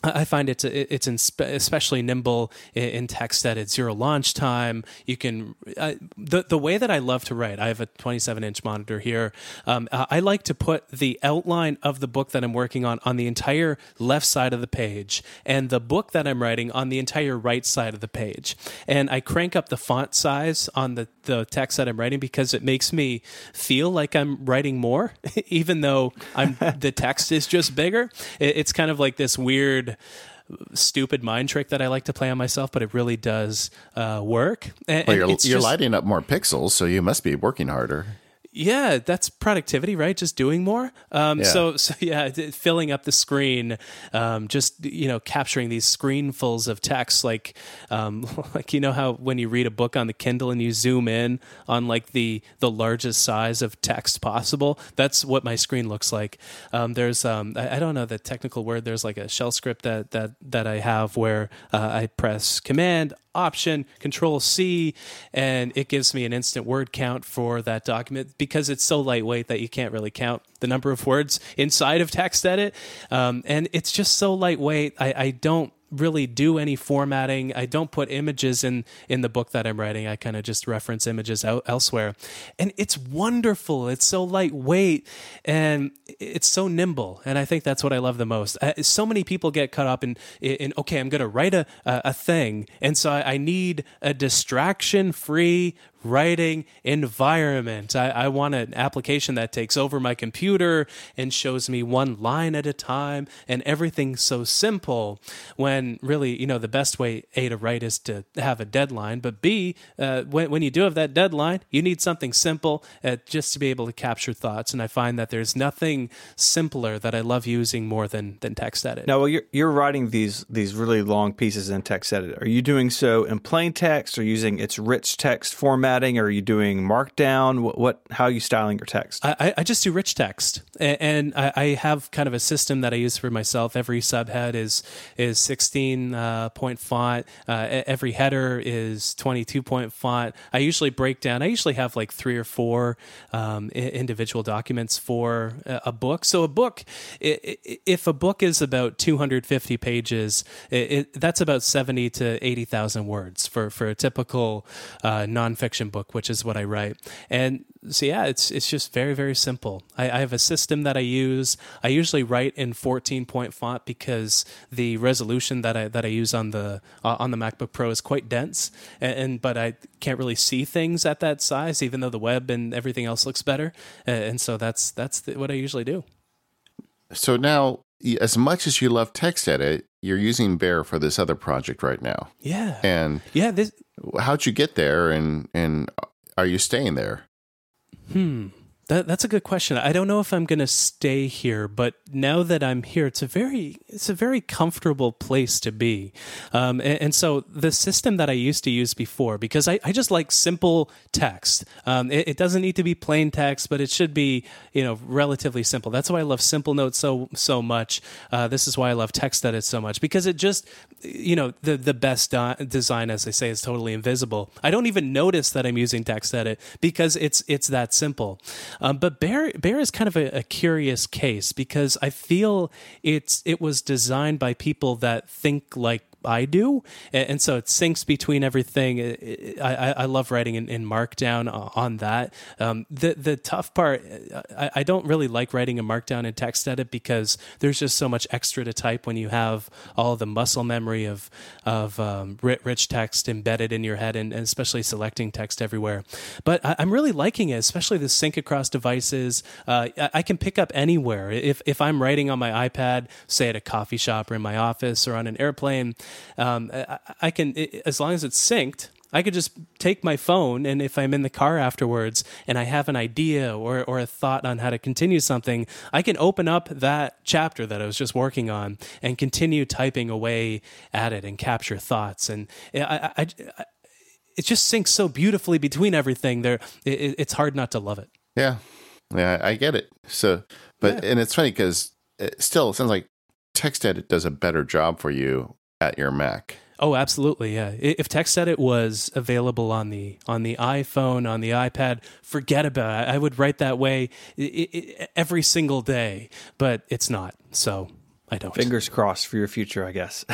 I find it's it's especially nimble in text TextEdit zero launch time. You can uh, the the way that I love to write. I have a 27 inch monitor here. Um, I like to put the outline of the book that I'm working on on the entire left side of the page, and the book that I'm writing on the entire right side of the page. And I crank up the font size on the the text that I'm writing because it makes me feel like I'm writing more, (laughs) even though I'm (laughs) the text is just bigger. It's kind of like this weird stupid mind trick that I like to play on myself, but it really does uh, work. And, well, you're, you're just, lighting up more pixels, so you must be working harder yeah, that's productivity, right? Just doing more. Um, yeah. So, so (laughs) yeah, filling up the screen, um, just you know, capturing these screenfuls of text, like, um, (laughs) like you know how when you read a book on the Kindle and you zoom in on like the the largest size of text possible. That's what my screen looks like. Um, there's, um, I, I, don't know the technical word. There's like a shell script that that that I have where uh, I press Command Option Control C, and it gives me an instant word count for that document because it's so lightweight that you can't really count the number of words inside of TextEdit. Um, and it's just so lightweight. I, I don't really do any formatting. I don't put images in in the book that I'm writing. I kind of just reference images out, elsewhere, and it's wonderful. It's so lightweight and it's so nimble, and I think that's what I love the most. Uh, so many people get caught up in in okay, I'm going to write a a thing, and so I, I need a distraction free writing environment. I, I, want an application that takes over my computer and shows me one line at a time and everything's so simple when really, you know, the best way, A, to write is to have a deadline, but B, uh, when, when you do have that deadline, you need something simple uh, just to be able to capture thoughts. And I find that there's nothing simpler that I love using more than, than TextEdit. Now, well, you're, you're writing these, these really long pieces in TextEdit. Are you doing so in plain text or using its rich text format? Formatting? Are you doing Markdown? What, what how are you styling your text? I, I just do rich text, and I, have kind of a system that I use for myself. Every subhead is is 16 uh, point font. Uh, every header is 22 point font. I usually break down. I usually have like three or four um, individual documents for a book. So a book, if a book is about 250 pages, it, that's about 70 to 80,000 words for for a typical uh, nonfiction fiction book, which is what I write. And so yeah, it's it's just very very simple. I, I have a system that I use. I usually write in 14 point font because the resolution that I that I use on the uh, on the MacBook Pro is quite dense, and, and, but I can't really see things at that size, even though the web and everything else looks better. And so that's that's the, what I usually do. So now, as much as you love TextEdit, you're using Bear for this other project right now. Yeah. And yeah, this how'd you get there and and are you staying there? Hmm. That, that's a good question. I don't know if I'm going to stay here, but now that I'm here, it's a very it's a very comfortable place to be. Um, and, and, so the system that I used to use before, because I, I just like simple text. Um, it, it, doesn't need to be plain text, but it should be you know relatively simple. That's why I love Simple Notes so so much. Uh, this is why I love TextEdit so much because it just you know the the best design, as they say, is totally invisible. I don't even notice that I'm using TextEdit because it's it's that simple. Um, but Bear Bear is kind of a, a, curious case because I feel it's it was designed by people that think like I do, and, so it syncs between everything. I, I love writing in, in Markdown on that. Um, the the tough part, I, I, don't really like writing in Markdown and TextEdit because there's just so much extra to type when you have all the muscle memory of of um, rich text embedded in your head, and, and, especially selecting text everywhere. But I, am really liking it, especially the sync across devices. Uh, I can pick up anywhere if if I'm writing on my iPad, say at a coffee shop or in my office or on an airplane um, I, I, can as long as it's synced. I could just take my phone, and if I'm in the car afterwards and I have an idea or, or a thought on how to continue something, I can open up that chapter that I was just working on and continue typing away at it and capture thoughts. And I, I, I it just syncs so beautifully between everything. There, it, it's hard not to love it. Yeah, yeah, I get it. So, but yeah. and it's funny because it still it sounds like TextEdit does a better job for you at your Mac. Oh, absolutely, yeah. If TextEdit was available on the on the iPhone, on the iPad, forget about it. I would write that way every single day, but it's not. So I don't. Fingers crossed for your future, I guess.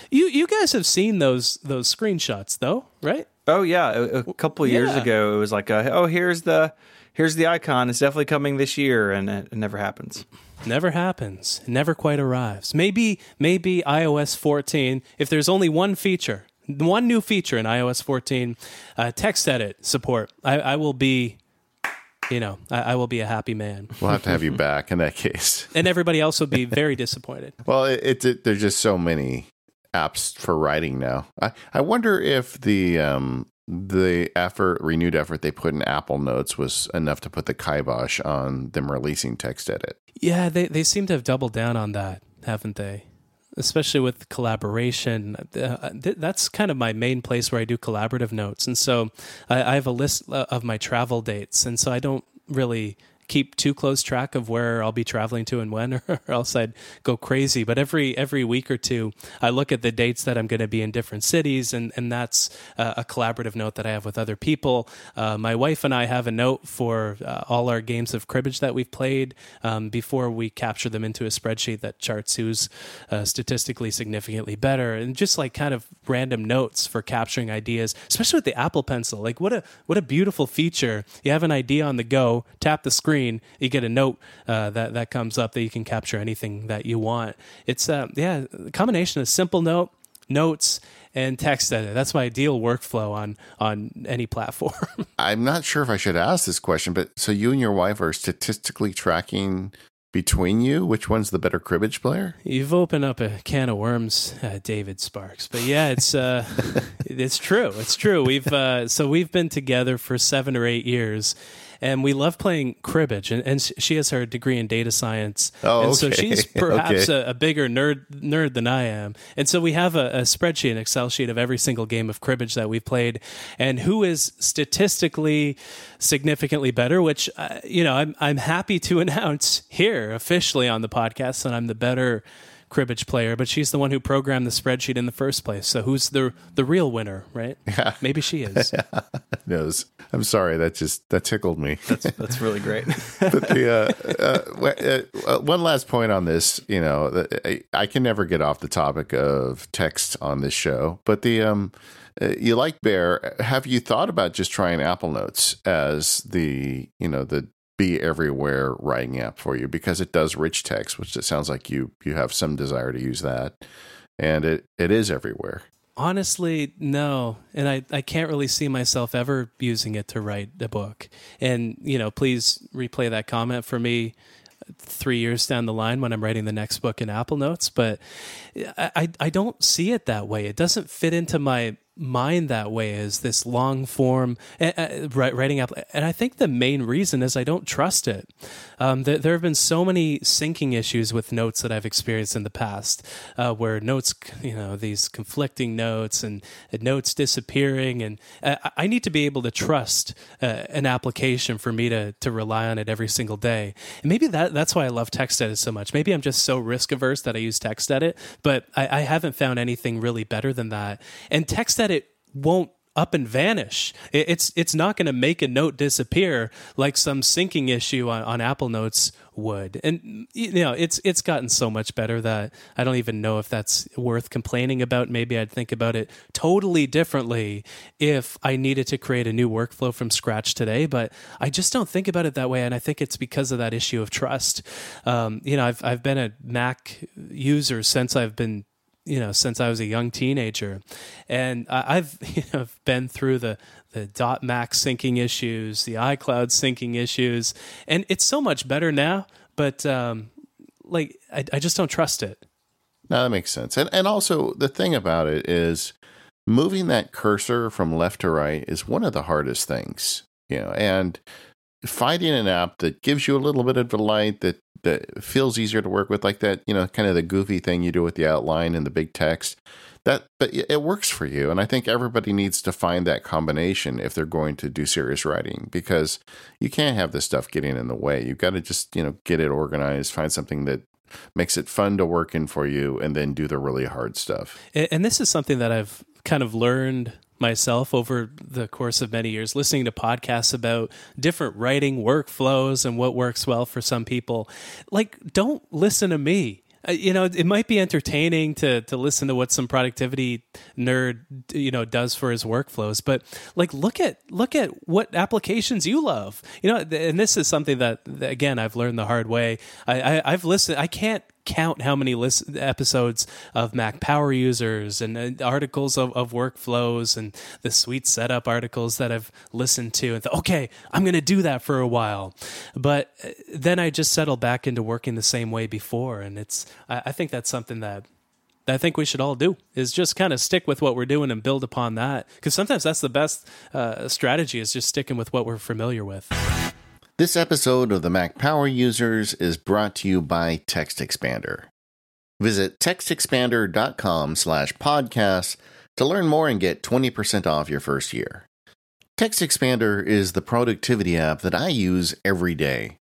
(laughs) you you guys have seen those those screenshots though, right? Oh yeah, a, a couple years yeah. ago, it was like, a, oh, here's the here's the icon. It's definitely coming this year, and it, it never happens. Never happens. never quite arrives. Maybe maybe iOS 14. If there's only one feature, one new feature in iOS 14, uh, TextEdit support. I, I will be you know, I, I, will be a happy man. We'll have to have you back in that case. (laughs) and everybody else will be very disappointed. (laughs) well, it, it, it, there's just so many apps for writing now. I, I wonder if the um, the effort, renewed effort they put in Apple Notes was enough to put the kibosh on them releasing TextEdit. Yeah, they they seem to have doubled down on that, haven't they? Especially with collaboration, uh, that's kind of my main place where I do collaborative notes, and so I, I have a list uh, of my travel dates, and so I don't really keep too close track of where I'll be traveling to and when, (laughs) or else I'd go crazy. But every every week or two, I look at the dates that I'm going to be in different cities, and and that's uh, a collaborative note that I have with other people. Uh, my wife and I have a note for uh, all our games of cribbage that we've played um, before we capture them into a spreadsheet that charts who's uh, statistically significantly better, and just like kind of random notes for capturing ideas, especially with the Apple Pencil. Like what a what a beautiful feature! You have an idea on the go, tap the screen, you get a note uh, that that comes up that you can capture anything that you want. It's uh, yeah, a combination of Simplenote notes and TextEdit. That's my ideal workflow on on any platform. (laughs) I'm not sure if I should ask this question, but so you and your wife are statistically tracking between you which one's the better cribbage player? You've opened up a can of worms, uh, David Sparks. But yeah, it's uh, (laughs) it's true. It's true. We've uh, so we've been together for seven or eight years and we love playing cribbage. And, and she has her degree in data science, oh, and okay. so she's (laughs) perhaps okay. a, a, bigger nerd nerd than I am. And so we have a, a, spreadsheet, an Excel sheet of every single game of cribbage that we've played, and who is statistically significantly better. Which uh, you know, I'm I'm happy to (laughs) announce here officially on the podcast that I'm the better cribbage player, but she's the one who programmed the spreadsheet in the first place. So who's the the real winner, right? (laughs) Yeah. Maybe she is. (laughs) yeah. Knows. I'm sorry. That just that tickled me. That's that's really great. (laughs) but the uh, uh, uh, one last point on this, you know, I, I, can never get off the topic of text on this show. But the um, uh, you like Bear? Have you thought about just trying Apple Notes as the you know the be everywhere writing app for you because it does rich text, which it sounds like you you have some desire to use that, and it it is everywhere. Honestly, no, and I I can't really see myself ever using it to write a book. And you know, please replay that comment for me three years down the line when I'm writing the next book in Apple Notes, but I, I don't see it that way. It doesn't fit into my mind that way is this long form uh, writing app and i think the main reason is i don't trust it. Um, there, there, have been so many syncing issues with notes that i've experienced in the past uh, where notes you know these conflicting notes and, and notes disappearing and uh, i need to be able to trust uh, an application for me to, to rely on it every single day. And maybe that, that's why i love TextEdit so much. Maybe i'm just so risk averse that i use TextEdit but I, I haven't found anything really better than that. And TextEdit that it won't up and vanish. It's it's not going to make a note disappear like some syncing issue on, on Apple Notes would. And you know, it's it's gotten so much better that I don't even know if that's worth complaining about. Maybe I'd think about it totally differently if I needed to create a new workflow from scratch today. But I just don't think about it that way, and I think it's because of that issue of trust. Um, you know, I've I've been a Mac user since I've been you know since I was a young teenager, and I've (laughs) you know been through the the dot Mac syncing issues, the iCloud syncing issues, and it's so much better now. But um, like I, I just don't trust it. No, that makes sense. And and also the thing about it is moving that cursor from left to right is one of the hardest things. You know, and finding an app that gives you a little bit of delight that that feels easier to work with, like that, you know, kind of the goofy thing you do with the outline and the big text. That, but it works for you, and I think everybody needs to find that combination if they're going to do serious writing because you can't have this stuff getting in the way. You've got to just, you know, get it organized, find something that makes it fun to work in for you, and then do the really hard stuff. And this is something that I've kind of learned myself over the course of many years listening to podcasts about different writing workflows and what works well for some people. Like don't listen to me. Uh, you know it might be entertaining to to listen to what some productivity nerd you know does for his workflows but like look at look at what applications you love. You know and this is something that again i've learned the hard way. I, I have listened i can't count how many list- episodes of Mac Power users and uh, articles of, of, workflows and the sweet setup articles that I've listened to and thought, okay, I'm going to do that for a while. But uh, then I just settled back into working the same way before. And it's, I, I think that's something that I think we should all do is just kind of stick with what we're doing and build upon that. Because sometimes that's the best uh, strategy is just sticking with what we're familiar with. This episode of the Mac Power Users is brought to you by TextExpander. Visit textexpander.com slash podcast to learn more and get 20% off your first year. TextExpander is the productivity app that I use every day.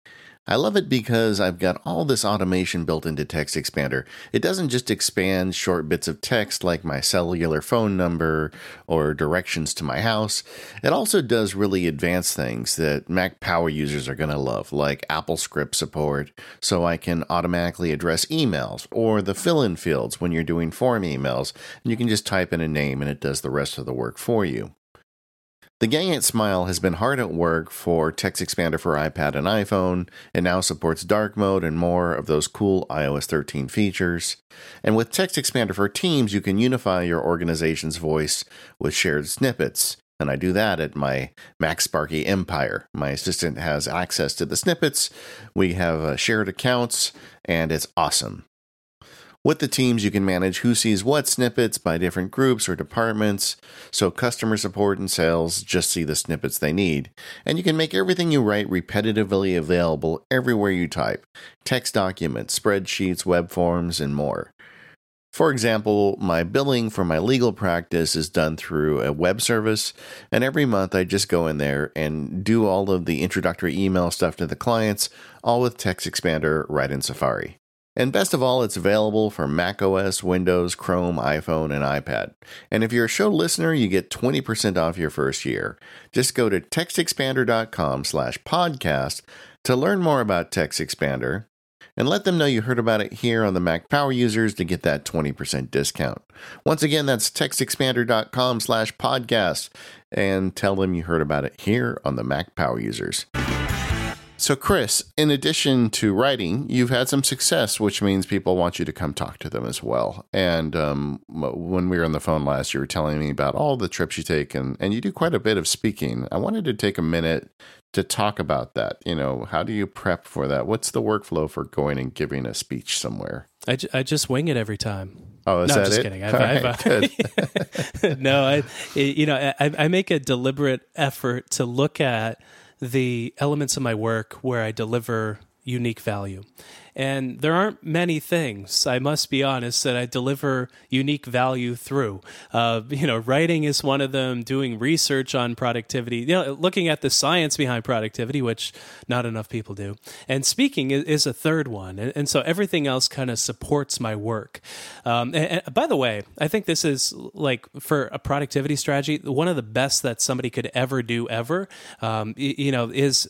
I love it because I've got all this automation built into TextExpander. It doesn't just expand short bits of text like my cellular phone number or directions to my house. It also does really advanced things that Mac Power users are going to love, like AppleScript support, so I can automatically address emails or the fill in fields when you're doing form emails, and you can just type in a name and it does the rest of the work for you. The gang at Smile has been hard at work for TextExpander for iPad and iPhone, and now supports dark mode and more of those cool iOS 13 features. And with TextExpander for Teams, you can unify your organization's voice with shared snippets. And I do that at my MacSparky Empire. My assistant has access to the snippets. We have uh, shared accounts, and it's awesome. With the teams, you can manage who sees what snippets by different groups or departments, so customer support and sales just see the snippets they need. And you can make everything you write repetitively available everywhere you type text documents, spreadsheets, web forms, and more. For example, my billing for my legal practice is done through a web service, and every month I just go in there and do all of the introductory email stuff to the clients, all with TextExpander right in Safari. And best of all, it's available for macOS, Windows, Chrome, iPhone, and iPad. And if you're a show listener, you get 20% off your first year. Just go to textexpander.com slash podcast to learn more about TextExpander and let them know you heard about it here on the Mac Power Users to get that 20% discount. Once again, that's textexpander.com slash podcast and tell them you heard about it here on the Mac Power Users. So, Chris, in addition to writing, you've had some success, which means people want you to come talk to them as well. And um, when we were on the phone last, you were telling me about all the trips you take, and, and you do quite a bit of speaking. I wanted to take a minute to talk about that. You know, how do you prep for that? What's the workflow for going and giving a speech somewhere? I, I just wing it every time. Oh, is no, that I'm just it? kidding. (laughs) I've, I've, right, (laughs) no, I, you know, I, I make a deliberate effort to look at the elements of my work where I deliver unique value. And there aren't many things, I must be honest, that I deliver unique value through. Uh, you know, writing is one of them, doing research on productivity, you know, looking at the science behind productivity, which not enough people do. And speaking is, a third one. And, and, so everything else kind of supports my work. Um, and, and by the way, I think this is like for a productivity strategy, one of the best that somebody could ever do ever, um, you know, is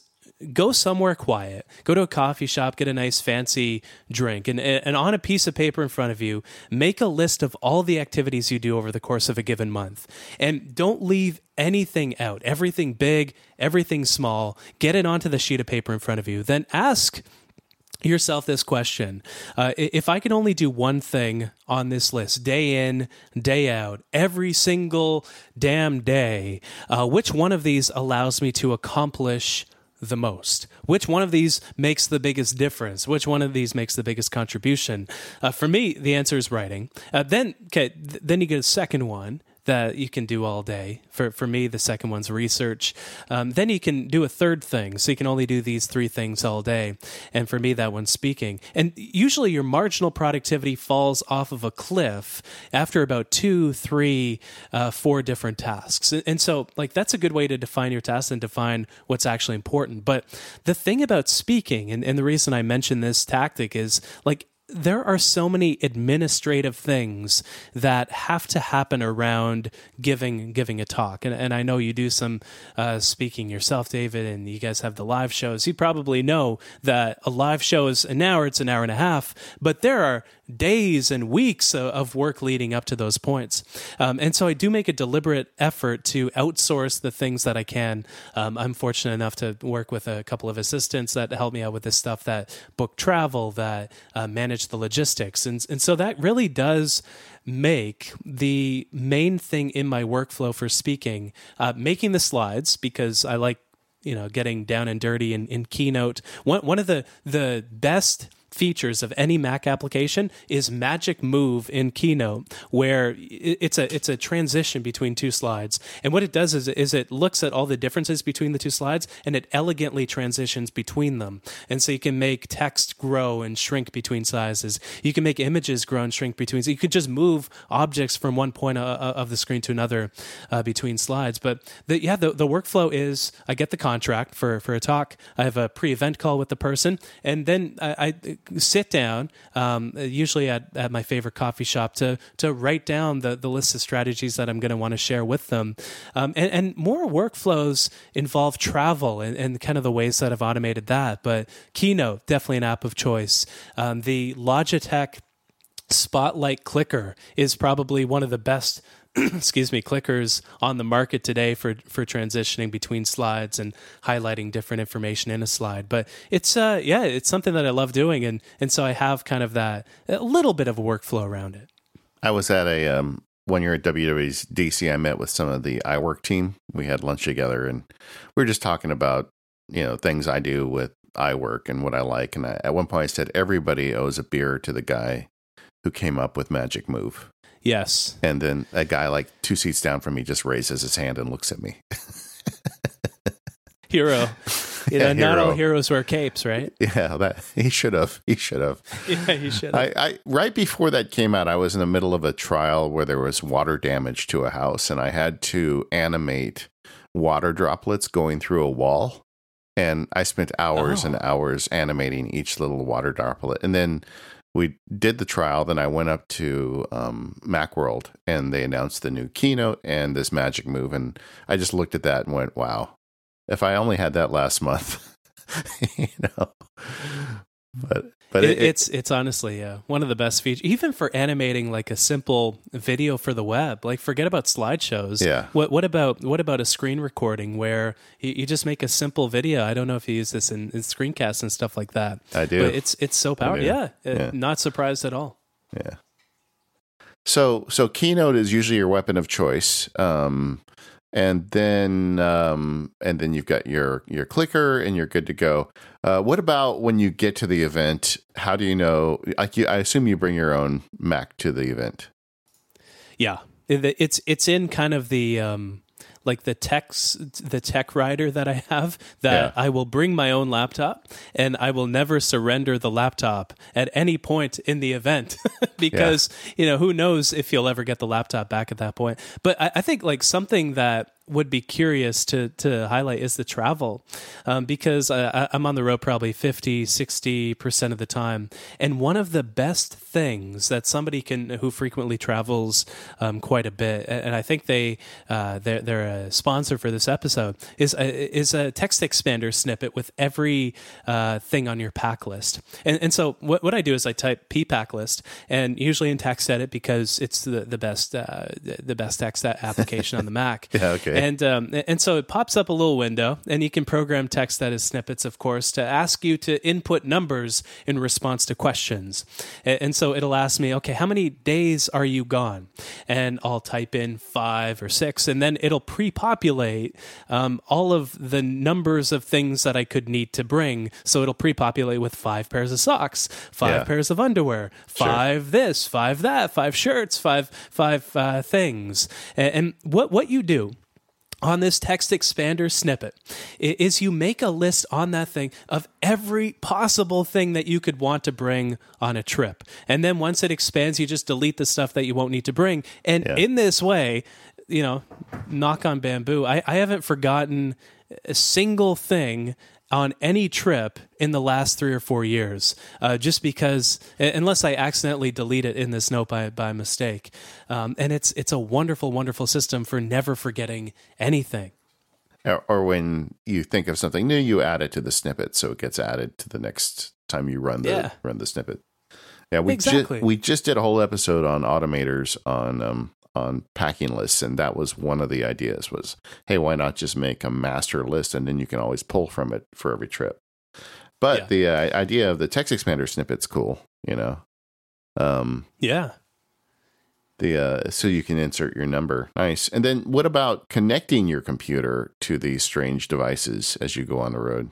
go somewhere quiet. Go to a coffee shop, get a nice fancy drink, and, and on a piece of paper in front of you, make a list of all the activities you do over the course of a given month. And don't leave anything out, everything big, everything small. Get it onto the sheet of paper in front of you. Then ask yourself this question uh, if i can only do one thing on this list day in day out every single damn day uh, which one of these allows me to accomplish the most? Which one of these makes the biggest difference? Which one of these makes the biggest contribution? Uh, for me, the answer is writing. Uh, then, okay, th- then you get a second one, that you can do all day. For for me, the second one's research. Um, then you can do a third thing, so you can only do these three things all day. And for me, that one's speaking. And usually, your marginal productivity falls off of a cliff after about two, three, uh, four different tasks. And, so, like that's a good way to define your tasks and define what's actually important. But the thing about speaking, and, and the reason I mention this tactic is like there are so many administrative things that have to happen around giving giving a talk and, and i know you do some uh, speaking yourself david and you guys have the live shows you probably know that a live show is an hour it's an hour and a half but there are days and weeks of work leading up to those points. Um, and so I do make a deliberate effort to outsource the things that I can. Um, I'm fortunate enough to work with a couple of assistants that help me out with this stuff that book travel, that uh, manage the logistics. And, and so that really does make the main thing in my workflow for speaking, uh, making the slides because I like you know getting down and dirty in, in keynote one, one of the the best features of any Mac application is Magic Move in Keynote, where it's a it's a transition between two slides. And what it does is, is it looks at all the differences between the two slides and it elegantly transitions between them. And so you can make text grow and shrink between sizes. You can make images grow and shrink between. So you could just move objects from one point uh, uh, of the screen to another uh, between slides. But the, yeah, the, the workflow is I get the contract for for a talk. I have a pre-event call with the person, and then I, I sit down, um, usually at, at my favorite coffee shop, to to write down the the list of strategies that I'm going to want to share with them. Um, and, and, more workflows involve travel and, and, kind of the ways that I've automated that. But Keynote definitely an app of choice. Um, the Logitech Spotlight Clicker is probably one of the best (clears throat) excuse me, clickers on the market today for for transitioning between slides and highlighting different information in a slide. But it's uh yeah, it's something that I love doing and and so I have kind of that a little bit of a workflow around it. I was at a um when you're at WWDC, I met with some of the iWork team. We had lunch together, and we were just talking about you know things I do with iWork and what I like. And I, at one point, I said everybody owes a beer to the guy who came up with Magic Move. Yes. And then a guy like two seats down from me just raises his hand and looks at me. (laughs) Hero. You know, yeah, not all heroes wear capes, right? Yeah, that he should have. He should have. (laughs) yeah, he should. I, I right before that came out, I was in the middle of a trial where there was water damage to a house, and I had to animate water droplets going through a wall. And I spent hours oh. and hours animating each little water droplet. And then we did the trial. Then I went up to um, Macworld and they announced the new keynote and this magic move. And I just looked at that and went, wow, if I only had that last month, (laughs) you know. But but it, it, it's it's honestly uh, one of the best features, even for animating like a simple video for the web. Like forget about slideshows. Yeah. What what about what about a screen recording where you, you just make a simple video? I don't know if you use this in, in screencasts and stuff like that. I do. But it's it's so powerful. Yeah, yeah. Not surprised at all. Yeah. So so Keynote is usually your weapon of choice. Um, and then um, and then you've got your your clicker and you're good to go. Uh, what about when you get to the event? How do you know? Like you, I assume you bring your own Mac to the event. Yeah, it's it's in kind of the um, like the text the tech rider that I have that yeah. I will bring my own laptop and I will never surrender the laptop at any point in the event (laughs) because yeah. you know who knows if you'll ever get the laptop back at that point. But I, I think like something that would be curious to to highlight is the travel. Um, because I, I'm on the road probably 50 60% of the time. And one of the best things that somebody can who frequently travels um, quite a bit and I think they uh, they're, they're a sponsor for this episode is a, is a TextExpander snippet with every uh, thing on your pack list. And, and so what, what I do is I type p pack list and usually in TextEdit because it's the, the best uh, the best text application on the Mac. (laughs) Yeah okay and um, and so it pops up a little window, and you can program text that is snippets, of course, to ask you to input numbers in response to questions. And, and so it'll ask me, okay, how many days are you gone? And I'll type in five or six, and then it'll pre-populate um, all of the numbers of things that I could need to bring. So it'll pre-populate with five pairs of socks, five yeah. pairs of underwear, five sure. this, five that, five shirts, five five uh, things. And, and what what you do on this TextExpander snippet is you make a list on that thing of every possible thing that you could want to bring on a trip. And then once it expands, you just delete the stuff that you won't need to bring. And yeah. in this way, you know, knock on bamboo, I, I haven't forgotten a single thing on any trip in the last three or four years, uh, just because, unless I accidentally delete it in this note by, by mistake. Um, and it's, it's a wonderful, wonderful system for never forgetting anything. Or when you think of something new, you add it to the snippet, so it gets added to the next time you run the yeah. run the snippet. Yeah, we exactly. we just did a whole episode on automators on um, on packing lists and that was one of the ideas was hey why not just make a master list and then you can always pull from it for every trip. But yeah. the uh, idea of the TextExpander snippet's cool you know? Um yeah. the uh, so you can insert your number. Nice. And then what about connecting your computer to these strange devices as you go on the road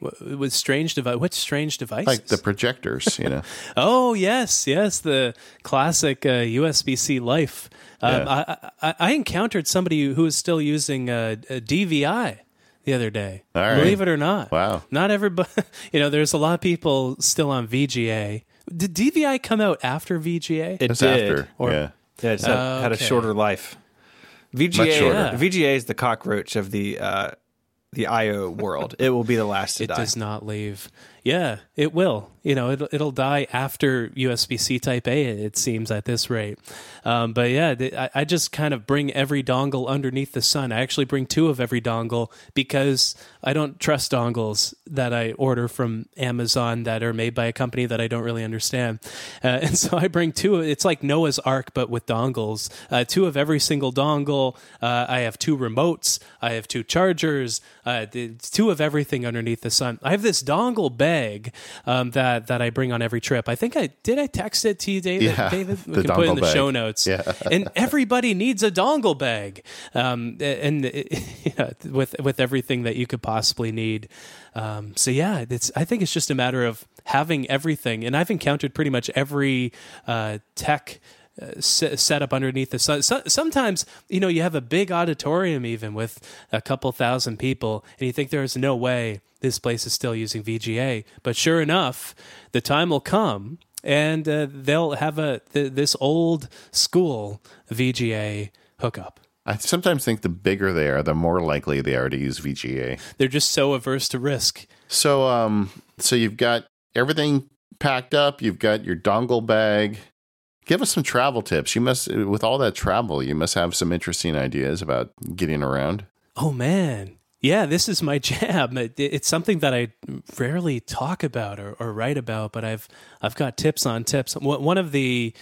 with strange device. What strange devices? Like the projectors, you know. (laughs) Oh yes, yes, the classic uh, USB C Life. Um, Yeah. I, I, I encountered somebody who was still using uh, a DVI the other day. All right. Believe it or not. Wow. Not everybody. (laughs) You know, there's a lot of people still on VGA. Did DVI come out after VGA? It It's did. after. Or- yeah. Yeah, it's had, had a shorter life. Much VGA, shorter. VGA is the cockroach of the uh, the IO world. It will be the last to it die. does not leave. Yeah, it will. You know, it'll, it'll die after USB C Type A, it seems, at this rate. Um, but yeah, I, I just kind of bring every dongle underneath the sun. I actually bring two of every dongle because I don't trust dongles that I order from Amazon that are made by a company that I don't really understand. Uh, (laughs) and so I bring two. It's like Noah's Ark, but with dongles. Uh, two of every single dongle. Uh, I have two remotes. I have two chargers. Uh, two of everything underneath the sun. I have this dongle bag um, that that I bring on every trip. I think I did. I text it to you, David. Yeah, David, (laughs) we can put it in the bag. show notes. Yeah. (laughs) and everybody needs a dongle bag, um, and (laughs) you know, with with everything that you could possibly need. Um, so yeah, it's. I think it's just a matter of having everything, and I've encountered pretty much every uh, tech. Uh, set, up underneath the sun. So, sometimes, you know, you have a big auditorium even with a couple thousand people, and you think there's no way this place is still using VGA. But sure enough, the time will come and uh, they'll have a th- this old school VGA hookup. I sometimes think the bigger they are, the more likely they are to use VGA. They're just so averse to risk. So, um, so you've got everything packed up. You've got your dongle bag. Give us some travel tips. You must, with all that travel, you must have some interesting ideas about getting around. Oh man. Yeah, this is my (laughs) jam. It, it's something that I rarely talk about or, or write about, but I've I've got tips on tips. One of the,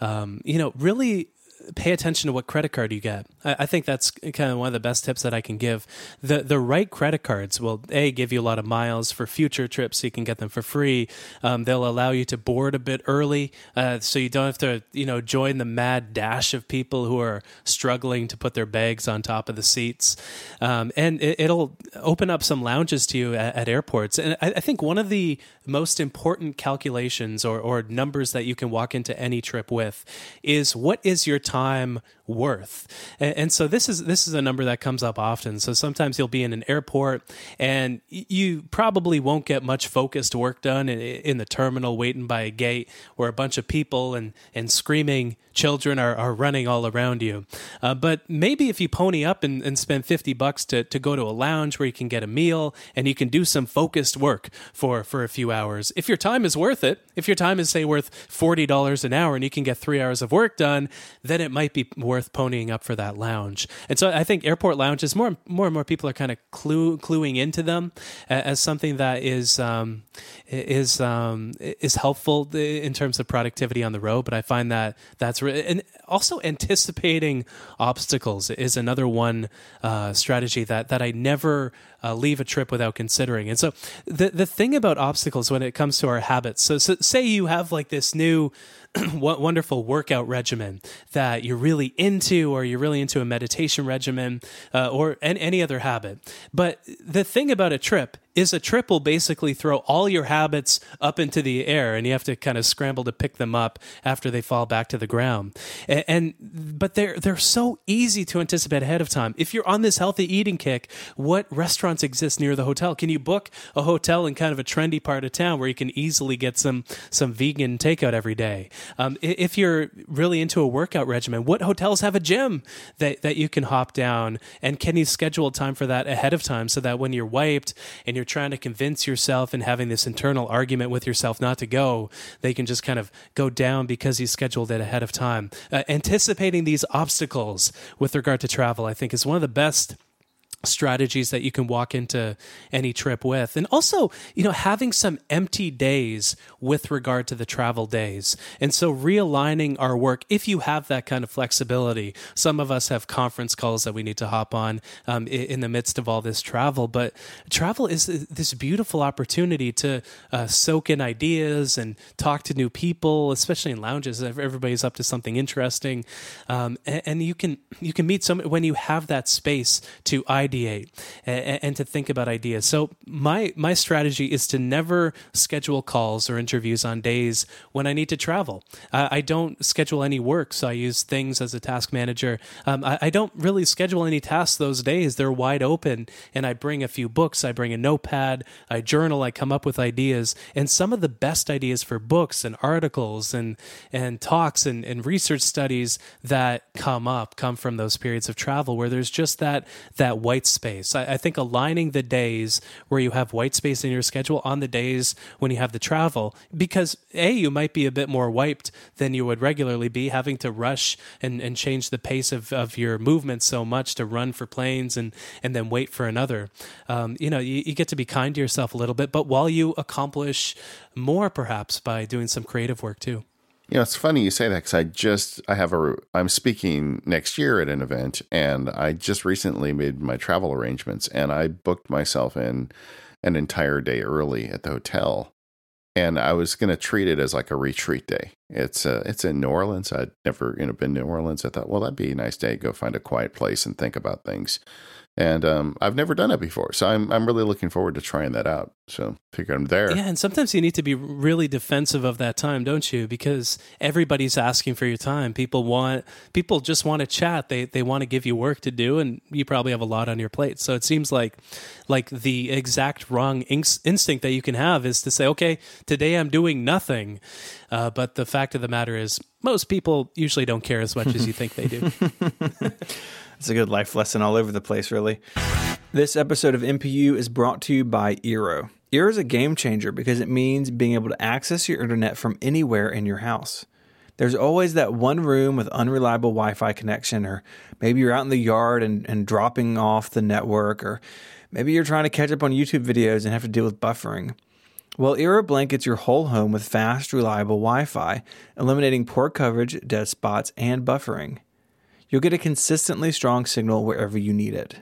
um, you know, really pay attention to what credit card you get. I, I think that's kind of one of the best tips that I can give. The the right credit cards will a give you a lot of miles for future trips, so you can get them for free. Um, they'll allow you to board a bit early, uh, so you don't have to you know join the mad dash of people who are struggling to put their bags on top of the seats. Um, and it, it'll open up some lounges to you at, at airports. And I, I think one of the most important calculations or, or numbers that you can walk into any trip with is what is your time worth. And, and so this is this is a number that comes up often. So sometimes you'll be in an airport and you probably won't get much focused work done in, in the terminal waiting by a gate where a bunch of people and and screaming children are, are running all around you. Uh, but maybe if you pony up and, and spend 50 bucks to, to go to a lounge where you can get a meal and you can do some focused work for for a few hours. If your time is worth it if your time is say worth $40 an hour and you can get three hours of work done then it might be worth ponying up for that lounge. And so i think airport lounges more more and more people are kind of clue, cluing into them as something that is um, is um, is helpful in terms of productivity on the road. But i find that that's re- and also anticipating obstacles is another one uh, strategy that that i never uh, leave a trip without considering. And so the the thing about obstacles when it comes to our habits. So, so say you have like this new (clears throat) wo- wonderful workout regimen that you're really into, or you're really into a meditation regimen, uh, or an, any other habit. But the thing about a trip is a trip will basically throw all your habits up into the air, and you have to kind of scramble to pick them up after they fall back to the ground. And, and but they're they're so easy to anticipate ahead of time. If you're on this healthy eating kick, what restaurants exist near the hotel? Can you book a hotel in kind of a trendy part of town where you can easily get some some vegan takeout every day? Um, if you're really into a workout regimen, what hotels have a gym that that you can hop down? And can you schedule time for that ahead of time so that when you're wiped and you're trying to convince yourself and having this internal argument with yourself not to go, they can just kind of go down because you scheduled it ahead of time. Uh, anticipating these obstacles with regard to travel, I think, is one of the best strategies that you can walk into any trip with. And also you know having some empty days with regard to the travel days. And so realigning our work if you have that kind of flexibility some of us have conference calls that we need to hop on um, in the midst of all this travel. But travel is this beautiful opportunity to uh, soak in ideas and talk to new people especially in lounges. Everybody's up to something interesting. Um, and, and you can you can meet some when you have that space to ideate ideate and, and, to think about ideas. So my my strategy is to never schedule calls or interviews on days when I need to travel. I, don't schedule any work, so I use things as a task manager. Um, I, I, don't really schedule any tasks those days. They're wide open, and I bring a few books. I bring a notepad. I journal. I come up with ideas, and some of the best ideas for books and articles and and talks and, and research studies that come up come from those periods of travel where there's just that that white space. I, I think aligning the days where you have white space in your schedule on the days when you have the travel, because a you might be a bit more wiped than you would regularly be, having to rush and, and change the pace of, of your movement so much to run for planes and and then wait for another. Um, you know, you, you get to be kind to yourself a little bit, but while you accomplish more, perhaps by doing some creative work too. You know, it's funny you say that because I just I have a I'm speaking next year at an event, and I just recently made my travel arrangements, and I booked myself in an entire day early at the hotel, and I was going to treat it as like a retreat day. It's uh, it's in New Orleans. I'd never you know been to New Orleans. I thought, well, that'd be a nice day. Go find a quiet place and think about things and um, I've never done it before, so I'm I'm really looking forward to trying that out. So figure I'm there. Yeah, and sometimes you need to be really defensive of that time, don't you? Because everybody's asking for your time. People want people just want to chat. They they want to give you work to do, and you probably have a lot on your plate. So it seems like like the exact wrong inst- instinct that you can have is to say, okay, today I'm doing nothing. Uh, but the fact of the matter is, most people usually don't care as much as you think they do. (laughs) (laughs) It's a good life lesson all over the place, really. This episode of MPU is brought to you by Eero. Eero is a game changer because it means being able to access your internet from anywhere in your house. There's always that one room with unreliable Wi Fi connection, or maybe you're out in the yard and, and dropping off the network, or maybe you're trying to catch up on YouTube videos and have to deal with buffering. Well, Eero blankets your whole home with fast, reliable Wi Fi, eliminating poor coverage, dead spots, and buffering you'll get a consistently strong signal wherever you need it.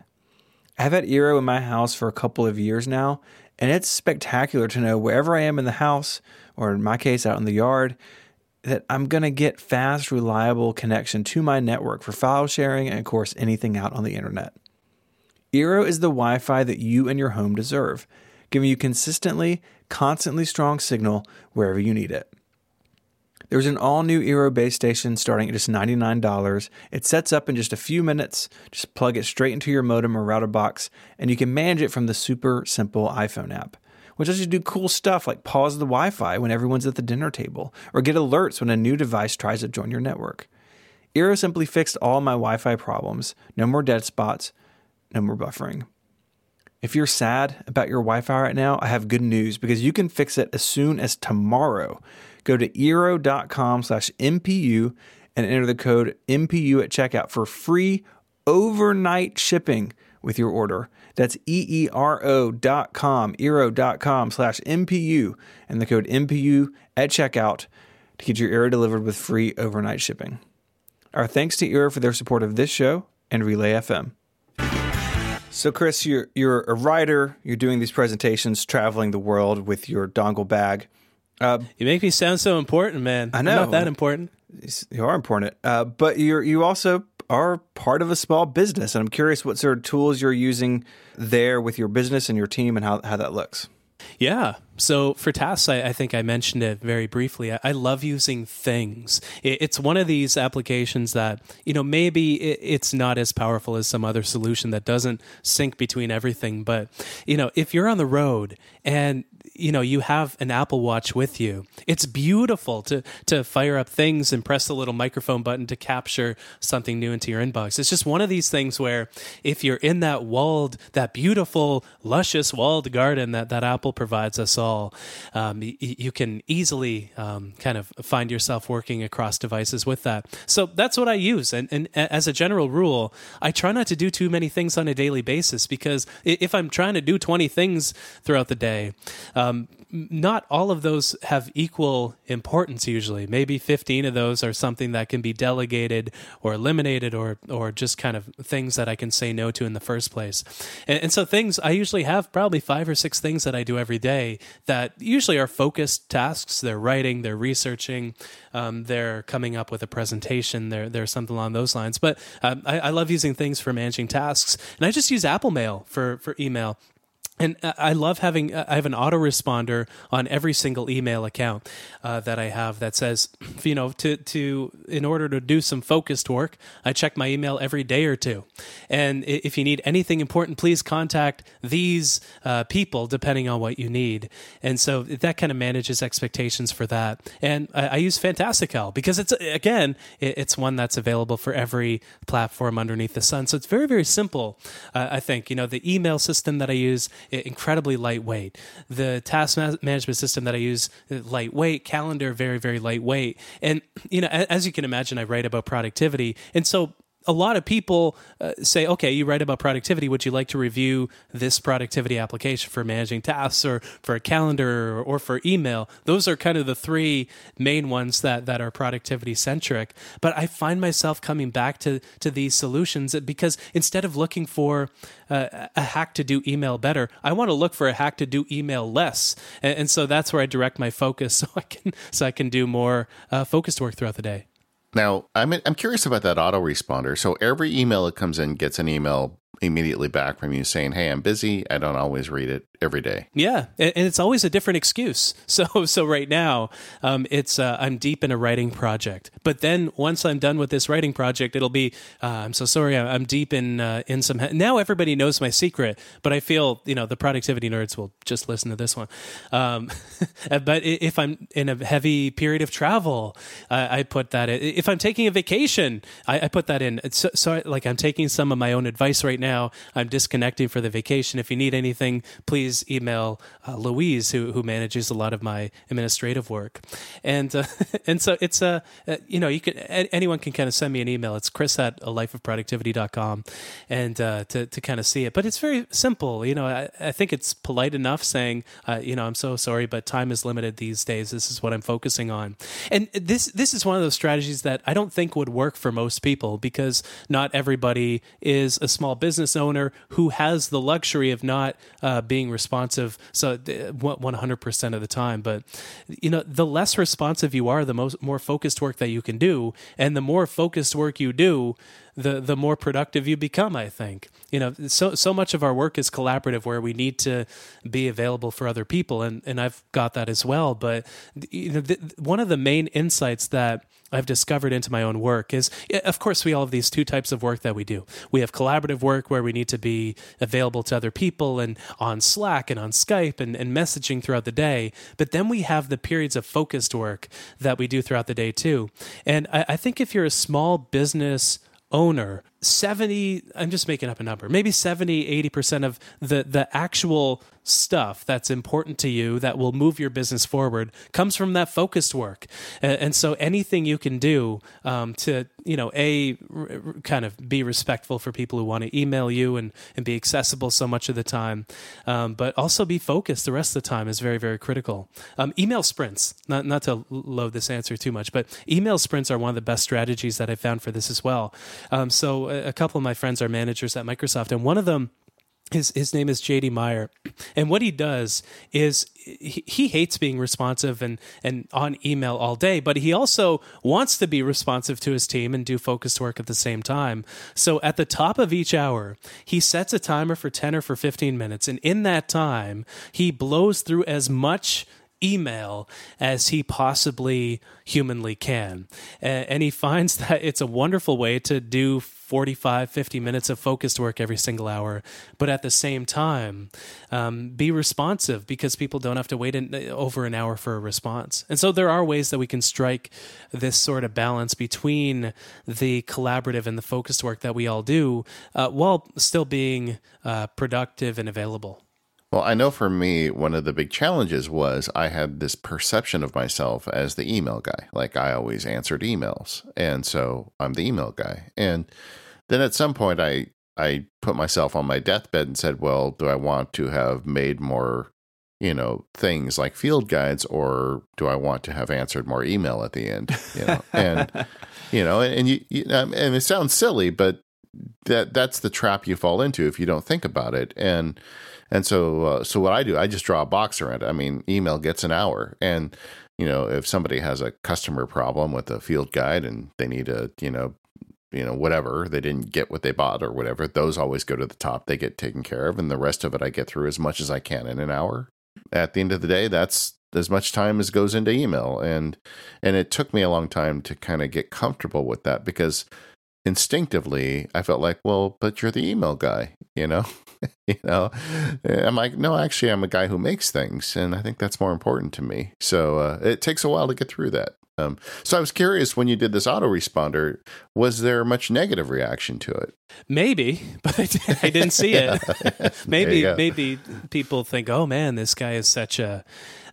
I've had Eero in my house for a couple of years now, and it's spectacular to know wherever I am in the house, or in my case, out in the yard, that I'm going to get fast, reliable connection to my network for file sharing and, of course, anything out on the internet. Eero is the Wi Fi that you and your home deserve, giving you consistently, constantly strong signal wherever you need it. There's an all new Eero base station starting at just $99. It sets up in just a few minutes. Just plug it straight into your modem or router box, and you can manage it from the super simple iPhone app, which lets you do cool stuff like pause the Wi Fi when everyone's at the dinner table, or get alerts when a new device tries to join your network. Eero simply fixed all my Wi Fi problems. No more dead spots, no more buffering. If you're sad about your Wi Fi right now, I have good news because you can fix it as soon as tomorrow. Go to eero.com slash MPU and enter the code MPU at checkout for free overnight shipping with your order. That's E-E-R-O.com, eero.com slash MPU, and the code MPU at checkout to get your Eero delivered with free overnight shipping. Our thanks to Eero for their support of this show and Relay FM. So, Chris, you're you're a writer. You're doing these presentations, traveling the world with your dongle bag. Uh, you make me sound so important, man. I know. I'm not that important. You are important, uh, but you're you also are part of a small business, and I'm curious what sort of tools you're using there with your business and your team, and how how that looks. Yeah. So for tasks, I, I, think I mentioned it very briefly. I, I love using things. It, it's one of these applications that, you know, maybe it, it's not as powerful as some other solution that doesn't sync between everything. But, you know, if you're on the road and you know you have an Apple Watch with you. It's beautiful to to fire up things and press the little microphone button to capture something new into your inbox. It's just one of these things where if you're in that walled, that beautiful, luscious walled garden that that Apple provides us all, um, y- you can easily um, kind of find yourself working across devices with that. So that's what I use, and and as a general rule, I try not to do too many things on a daily basis because if I'm trying to do 20 things throughout the day. Uh, um, not all of those have equal importance usually. Maybe 15 of those are something that can be delegated or eliminated or or just kind of things that I can say no to in the first place. And, and so things I usually have probably five or six things that I do every day that usually are focused tasks. They're writing, they're researching, um, they're coming up with a presentation, they're, they're something along those lines. But um, I, I love using things for managing tasks. And I just use Apple Mail for, for email. And I love having, I have an autoresponder on every single email account uh, that I have that says, (clears throat) you know, to, to, in order to do some focused work, I check my email every day or two. And if you need anything important, please contact these uh, people depending on what you need. And so that kind of manages expectations for that. And I, I use Fantastical because it's, again, it's one that's available for every platform underneath the sun. So it's very, very simple, uh, I think. You know, the email system that I use, incredibly lightweight. The task management system that I use, uh, lightweight. Calendar, very, very lightweight. And, you know, as you can imagine, I write about productivity. And so a lot of people uh, say, okay, you write about productivity. Would you like to review this productivity application for managing tasks or for a calendar or, or for email? Those are kind of the three main ones that, that are productivity centric. But I find myself coming back to, to these solutions because instead of looking for uh, a hack to do email better, I want to look for a hack to do email less. And, and so that's where I direct my focus (laughs) so I can, so I can do more uh, focused work throughout the day. Now, I'm I'm curious about that autoresponder. So every email that comes in gets an email immediately back from you saying, "Hey, I'm busy. I don't always read it every day." Yeah, and it's always a different excuse. (laughs) So, so right now, um, it's uh, I'm deep in a writing project, but then once I'm done with this writing project, it'll be uh, I'm so sorry, I'm deep in uh, in some. Now everybody knows my secret, but I feel you know the productivity nerds will just listen to this one. Um, (laughs) but if I'm in a heavy period of travel, I put that. In. If I'm taking a vacation, I, I put that in. So, so like I'm taking some of my own advice right now. I'm disconnecting for the vacation. If you need anything, please email uh, Louise, who who manages a lot of my administrative work. And uh, (laughs) and so it's a uh, you know you can anyone can kind of send me an email. It's Chris at a lifeofproductivity.com, and uh, to to kind of see it. But it's very simple. You know, I, I think it's polite enough saying, uh, you know, I'm so sorry, but time is limited these days. This is what I'm focusing on. And this this is one of those strategies that I don't think would work for most people because not everybody is a small business business owner who has the luxury of not uh, being responsive so 100% of the time. But you know the less responsive you are the most more focused work that you can do. And the more focused work you do the the more productive you become i think. You know so so much of our work is collaborative where we need to be available for other people. And and I've got that as well. But you know the, one of the main insights that I've discovered into my own work is, of course, we all have these two types of work that we do. We have collaborative work where we need to be available to other people and on Slack and on Skype and, and messaging throughout the day. But then we have the periods of focused work that we do throughout the day too. And I, I think if you're a small business owner 70 i'm just making up a number maybe 70 80% of the the actual stuff that's important to you that will move your business forward comes from that focused work. And, and so anything you can do um, to you know a kind of be respectful for people who want to email you and and be accessible so much of the time um, but also be focused the rest of the time is very very critical. Um, email sprints not not to load this answer too much but email sprints are one of the best strategies that i found for this as well. Um, so a couple of my friends are managers at Microsoft, and one of them his his name is JD Meier, (clears throat) and what he does is he, he, hates being responsive and and on email all day, but he also wants to be responsive to his team and do focused work at the same time. So at the top of each hour, he sets a timer for ten or for fifteen minutes, and in that time, he blows through as much email as he possibly humanly can. And he (laughs) finds that it's a wonderful way to do 45, 50 minutes of focused work every single hour, but at the same time, um, be responsive because people don't have to wait over an hour for a response. And so there are ways that we can strike this sort of balance between the collaborative and the focused work that we all do uh, while still being uh, productive and available. Well, I know for me, one of the big challenges was I had this perception of myself as the email guy. Like I always answered emails. And so I'm the email guy. And then at some point, I, I put myself on my deathbed and said, well, do I want to have made more you know things like field guides or do I want to have answered more email at the end you know and (laughs) you know and you, you um, and it sounds silly but that that's the trap you fall into if you don't think about it and and so uh, so what I do I just draw a box around it. I mean email gets an hour. And you know if somebody has a customer problem with a field guide and they need a you know you know whatever they didn't get what they bought or whatever those always go to the top. They get taken care of. And the rest of it I get through as much as I can in an hour. At the end of the day, that's as much time as goes into email. And and it took me a long time to kind of get comfortable with that because instinctively I felt like, well, but you're the email guy, you know? (laughs) you know? I'm like, no, actually I'm a guy who makes things and I think that's more important to me. So uh, it takes a while to get through that. Um, so I was curious when you did this autoresponder, was there much negative reaction to it? Maybe, (laughs) but I, didn't see it. (laughs) maybe, maybe people think, "Oh man, this guy is such a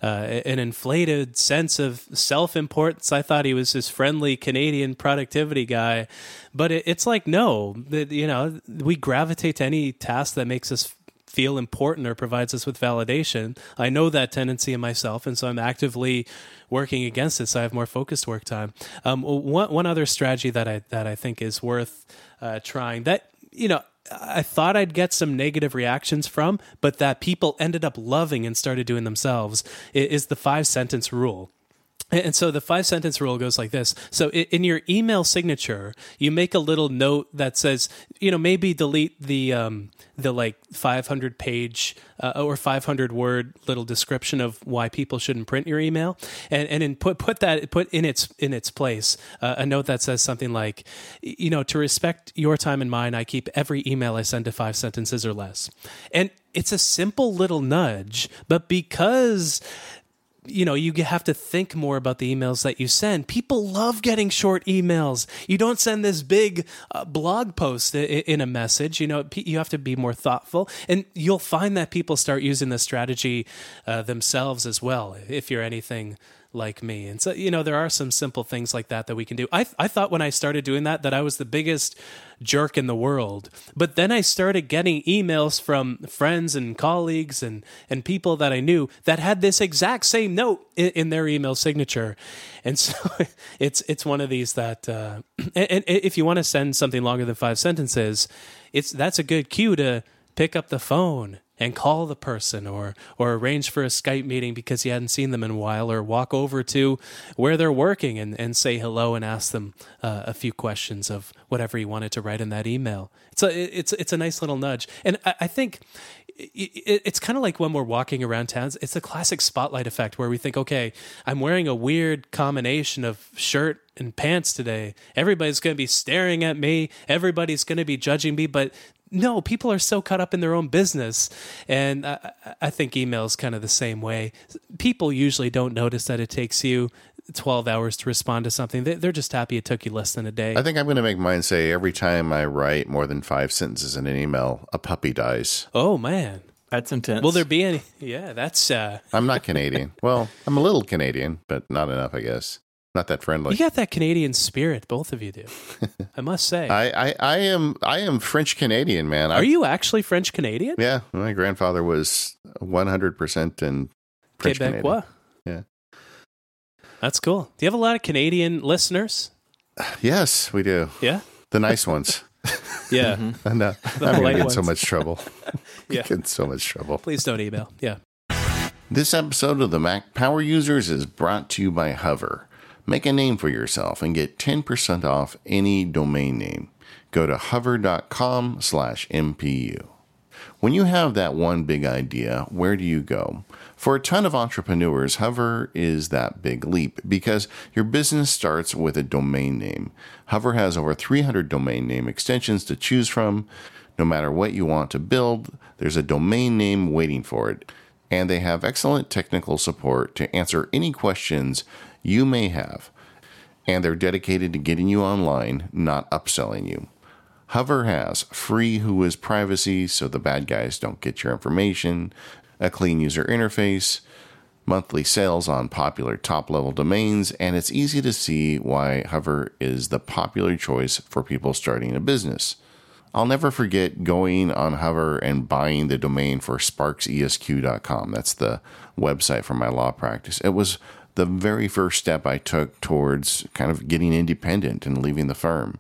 uh, an inflated sense of self importance." I thought he was this friendly Canadian productivity guy, but it, it's like no, you know, we gravitate to any task that makes us feel important or provides us with validation. I know that tendency in myself, and so I'm actively working against it. So I have more focused work time. Um, one one other strategy that I that I think is worth uh, trying that you know I thought I'd get some negative reactions from, but that people ended up loving and started doing themselves is the five sentence rule. And so the five sentence rule goes like this. So in your email signature, you make a little note that says, you know, maybe delete the um, the like 500 page uh, or 500 word little description of why people shouldn't print your email, and and in put put that put in its in its place uh, a note that says something like, you know, to respect your time and mine, I keep every email I send to five sentences or less, and it's a simple little nudge, but because you know you have to think more about the emails that you send people love getting short emails you don't send this big uh, blog post in a message you know you have to be more thoughtful and you'll find that people start using the strategy uh, themselves as well if you're anything like me. And so, you know, there are some simple things like that that we can do. I, I thought when I started doing that, that I was the biggest jerk in the world. But then I started getting emails from friends and colleagues and, and people that I knew that had this exact same note in, in their email signature. And so (laughs) it's, it's one of these that, uh, (clears throat) and, and if you want to send something longer than five sentences, it's, that's a good cue to pick up the phone and call the person or or arrange for a Skype meeting because you hadn't seen them in a while or walk over to where they're working and, and say hello and ask them uh, a few questions of whatever you wanted to write in that email. It's a it's it's a nice little nudge, and I, I think it's kind of like when we're walking around towns. It's the classic spotlight effect where we think, okay, I'm wearing a weird combination of shirt and pants today. Everybody's going to be staring at me. Everybody's going to be judging me. But no, people are so caught up in their own business. And I, I think email is kind of the same way. People usually don't notice that it takes you 12 hours to respond to something. They're just happy it took you less than a day. I think I'm going to make mine say every time I write more than five sentences in an email, a puppy dies. Oh, man. That's intense. Will there be any? Yeah, that's. uh I'm not Canadian. well, I'm a little Canadian, but not enough, I guess not that friendly. You got that Canadian spirit, both of you do. (laughs) I must say. I, I, I am I am French Canadian, man. Are I, you actually French Canadian? Yeah, my grandfather was one hundred percent in French Quebecois. Yeah, that's cool. Do you have a lot of Canadian listeners? Yes, we do. Yeah, the nice ones. (laughs) yeah, mm-hmm. (laughs) I'm getting in so much trouble. yeah, in so much trouble. Please don't email. Yeah. This episode of the Mac Power Users is brought to you by Hover. Make a name for yourself and get 10% off any domain name. Go to hover.com slash MPU. When you have that one big idea, where do you go? For a ton of entrepreneurs, Hover is that big leap because your business starts with a domain name. Hover has over 300 domain name extensions to choose from. No matter what you want to build, there's a domain name waiting for it. And they have excellent technical support to answer any questions you may have, and they're dedicated to getting you online, not upselling you. Hover has free WHOIS privacy so the bad guys don't get your information, a clean user interface, monthly sales on popular top level domains, and it's easy to see why Hover is the popular choice for people starting a business. I'll never forget going on Hover and buying the domain for sparksesq.com. That's the website for my law practice. It was the very first step I took towards kind of getting independent and leaving the firm.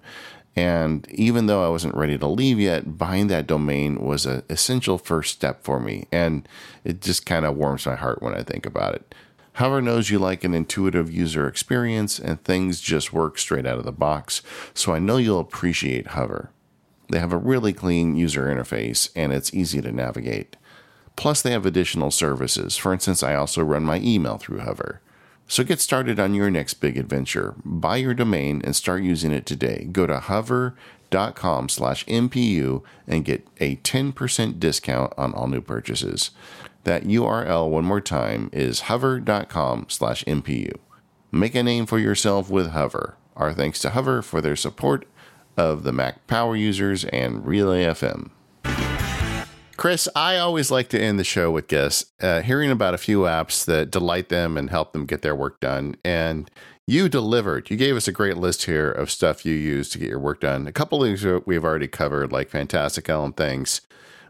And even though I wasn't ready to leave yet, buying that domain was an essential first step for me. And it just kind of warms my heart when I think about it. Hover knows you like an intuitive user experience and things just work straight out of the box, so I know you'll appreciate Hover. They have a really clean user interface and it's easy to navigate. Plus, they have additional services. For instance, I also run my email through Hover. So get started on your next big adventure. Buy your domain and start using it today. Go to hover.com slash MPU and get a 10% discount on all new purchases. That URL, one more time, is hover.com slash MPU. Make a name for yourself with Hover. Our thanks to Hover for their support of the Mac Power users and Relay FM. Chris, I always like to end the show with guests uh, hearing about a few apps that delight them and help them get their work done. And you delivered. You gave us a great list here of stuff you use to get your work done. A couple of things we've already covered, like Fantastical and things.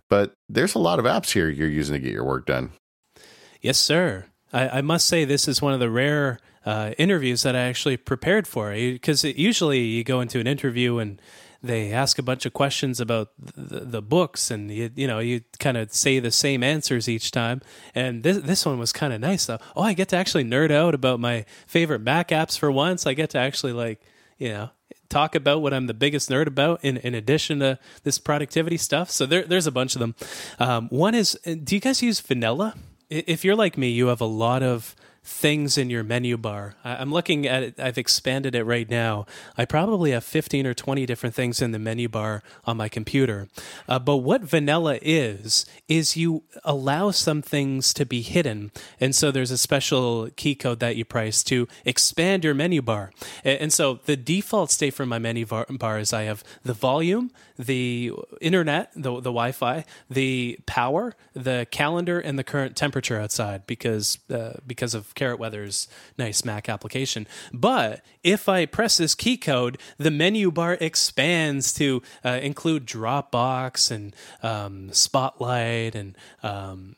But there's a lot of apps here you're using to get your work done. Yes, sir. I, I must say this is one of the rare uh, interviews that I actually prepared for because usually you go into an interview and they ask a bunch of questions about the, the books and you, you know you kind of say the same answers each time and this this one was kind of nice though oh i get to actually nerd out about my favorite mac apps for once i get to actually like you know talk about what I'm the biggest nerd about in, in addition to this productivity stuff. So there, there's a bunch of them. Um, one is, do you guys use Vanilla? If you're like me, you have a lot of things in your menu bar. I'm looking at it, I've expanded it right now. I probably have 15 or 20 different things in the menu bar on my computer. Uh, but what vanilla is, is you allow some things to be hidden. And so there's a special key code that you price to expand your menu bar. And so the default state for my menu bar is I have the volume, the internet, the, the Wi Fi, the power, the calendar, and the current temperature outside because, uh, because of Carrot Weather's nice Mac application. But if I press this key code, the menu bar expands to uh, include Dropbox and um, Spotlight and um,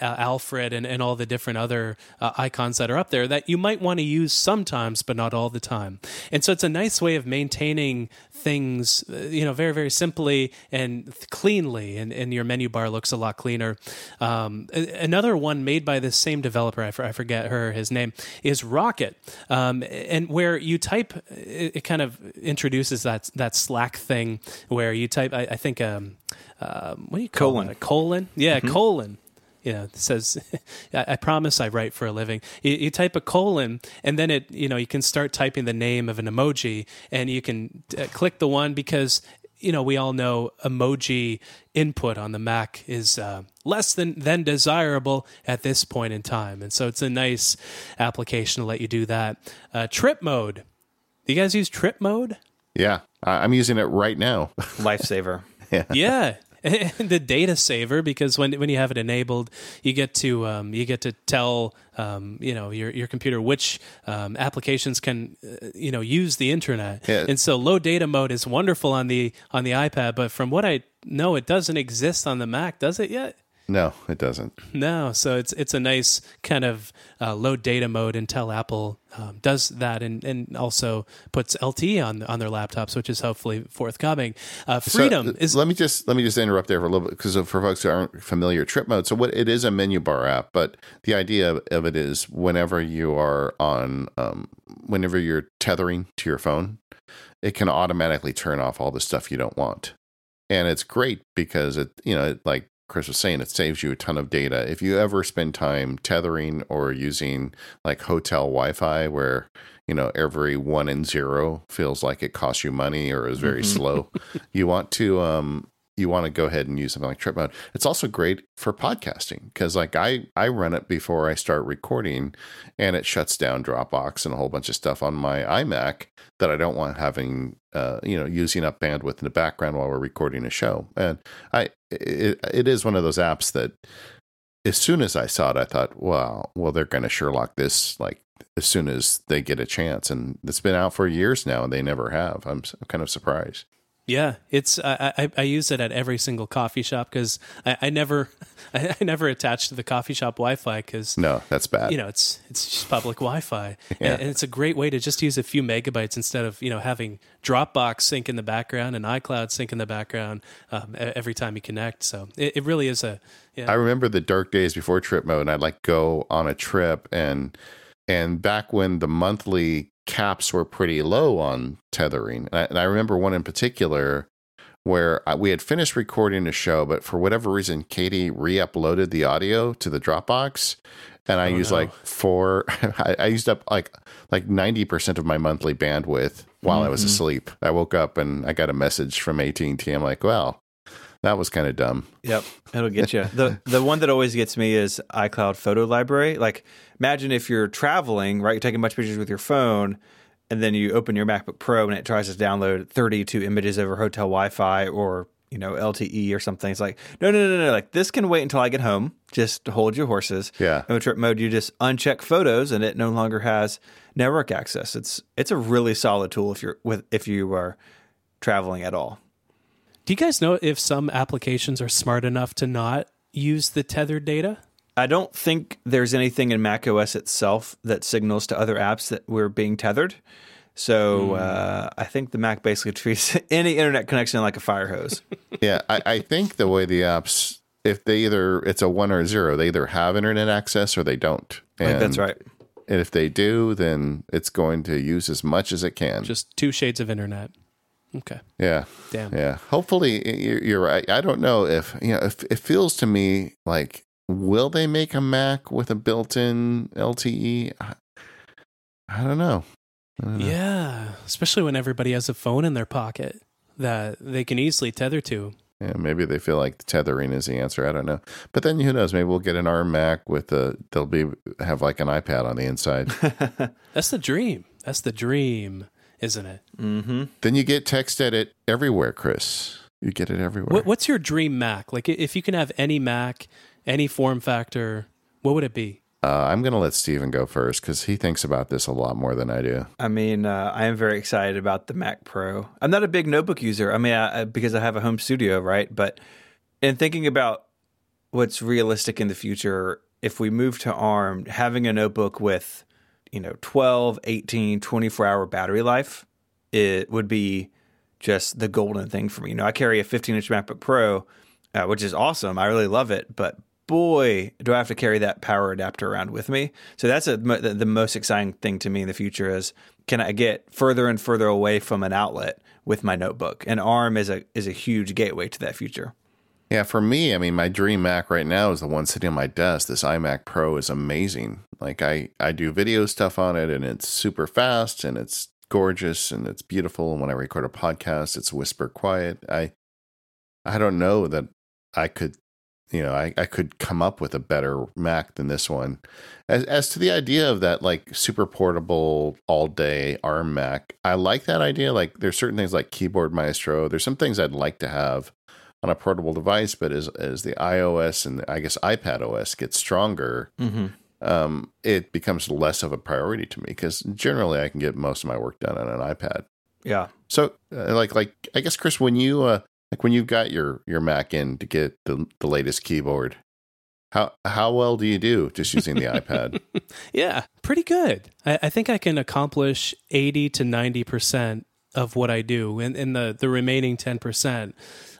Alfred and, and all the different other uh, icons that are up there that you might want to use sometimes, but not all the time. And so it's a nice way of maintaining things, uh, you know, very, very simply and cleanly. And, and your menu bar looks a lot cleaner. Um, another one made by the same developer, I, forget her his name, is Rocket. Um, and where you type, it, it, kind of introduces that, that Slack thing where you type, I, I think, um, um, what do you call colon. it? A colon? Yeah, mm-hmm. colon you know, it says, (laughs) I promise I write for a living. You, you, type a colon, and then it, you know, you can start typing the name of an emoji, and you can uh, click the one because, you know, we all know emoji input on the Mac is uh, less than than desirable at this point in time, and so it's a nice application to let you do that. Uh, TripMode. Do you guys use TripMode? Yeah, I'm using it right now. (laughs) Lifesaver. yeah. yeah. (laughs) the data saver because when when you have it enabled, you get to um, you get to tell um, you know your your computer which um, applications can uh, you know use the internet. Yeah. And so low data mode is wonderful on the on the iPad, but from what I know, it doesn't exist on the Mac, does it yet? No, it doesn't. No, so it's it's a nice kind of uh, low data mode until Apple um, does that and, and also puts LTE on on their laptops, which is hopefully forthcoming. Uh, freedom so, is. Let me just let me just interrupt there for a little bit because for folks who aren't familiar, TripMode. So what it is a menu bar app, but the idea of it is whenever you are on, um, whenever you're tethering to your phone, it can automatically turn off all the stuff you don't want and it's great because it you know it like Chris was saying, it saves you a ton of data. If you ever spend time tethering or using like hotel Wi Fi, where you know every one and zero feels like it costs you money or is very mm-hmm. slow, you want to um, you want to go ahead and use something like TripMode. It's also great for podcasting because like i i run it before i start recording and it shuts down dropbox and a whole bunch of stuff on my imac that i don't want having uh, you know using up bandwidth in the background while we're recording a show. And i it, it is one of those apps that as soon as i saw it i thought wow well they're going to sherlock this like as soon as they get a chance. And it's been out for years now and they never have. I'm, I'm kind of surprised Yeah, it's I, I, I use it at every single coffee shop because I, I never (laughs) I, I never attach to the coffee shop Wi-Fi because No, that's bad. you know it's it's just public Wi-Fi (laughs) Yeah. and, and it's a great way to just use a few megabytes instead of you know having Dropbox sync in the background and iCloud sync in the background um, every time you connect. So it, it really is a yeah. I remember the dark days before TripMode, and I'd like go on a trip, and and back when the monthly caps were pretty low on tethering, and I, and I remember one in particular where I, we had finished recording a show, but for whatever reason, Katie re-uploaded the audio to the Dropbox, and I Oh, used no. like four. (laughs) I, I used up like like ninety percent of my monthly bandwidth while I was Mm-hmm. asleep. I woke up and I got a message from AT and T. I'm like, well, that was kind of dumb. Yep, it'll get you. (laughs) the The one that always gets me is iCloud photo library. Like, imagine if you're traveling, right? You're taking a bunch of pictures with your phone, and then you open your MacBook Pro and it tries to download 32 images over hotel Wi-Fi or you know LTE or something. It's like, no, no, no, no. Like this can wait until I get home. Just hold your horses. Yeah. In TripMode, you just uncheck photos, and it no longer has network access. It's it's a really solid tool if you're with if you are traveling at all. Do you guys know if some applications are smart enough to not use the tethered data? I don't think there's anything in macOS itself that signals to other apps that we're being tethered. So uh, I think the Mac basically (laughs) treats any internet connection like a fire hose. (laughs) Yeah, I, I think the way the apps, if they either it's a one or a zero, they either have internet access or they don't. I think And, that's right. And if they do, then it's going to use as much as it can. Just two shades of internet. Okay. yeah, Damn. yeah. Hopefully, you're, right. I don't know if you know. If it feels to me like, will they make a Mac with a built-in LTE? I, I don't know. I don't know. Yeah, especially when everybody has a phone in their pocket that they can easily tether to. Yeah, maybe they feel like the tethering is the answer. I don't know. But then who knows? Maybe we'll get an ARM Mac with a. They'll be have like an iPad on the inside. (laughs) That's the dream. That's the dream, isn't it? Mm-hmm. then you get TextEdit everywhere, Chris. You get it everywhere. What, what's your dream Mac? Like, if you can have any Mac, any form factor, what would it be? Uh, I'm going to let Stephen go first because he thinks about this a lot more than I do. I mean, uh, I am very excited about the Mac Pro. I'm not a big notebook user. I mean, I, I- because I have a home studio, right? But in thinking about what's realistic in the future, if we move to ARM, having a notebook with, you know, 12, 18, 24 hour battery life, it would be just the golden thing for me. You know, I carry a 15 inch MacBook Pro, uh, which is awesome. I really love it, but boy, do I have to carry that power adapter around with me. So that's a, the, the most exciting thing to me in the future is can I get further and further away from an outlet with my notebook? And ARM is a is a huge gateway to that future. Yeah, for me, I mean, my dream Mac right now is the one sitting on my desk. This iMac Pro is amazing. Like I, I do video stuff on it, and it's super fast, and it's gorgeous, and it's beautiful. And when I record a podcast, it's whisper quiet. I, I don't know that I could, you know, I, I could come up with a better Mac than this one. As as to the idea of that like super portable all day ARM Mac, I like that idea. Like there's certain things like Keyboard Maestro. There's some things I'd like to have on a portable device, but as as the iOS and I guess iPad OS gets stronger, Mm-hmm. um, it becomes less of a priority to me because generally I can get most of my work done on an iPad. Yeah. So, uh, like, like I guess Chris, when you uh, like when you've got your your Mac in to get the the latest keyboard, how how well do you do just using the iPad? (laughs) Yeah, pretty good. I, I think I can accomplish 80 to 90% of what I do. And, and the, the remaining 10%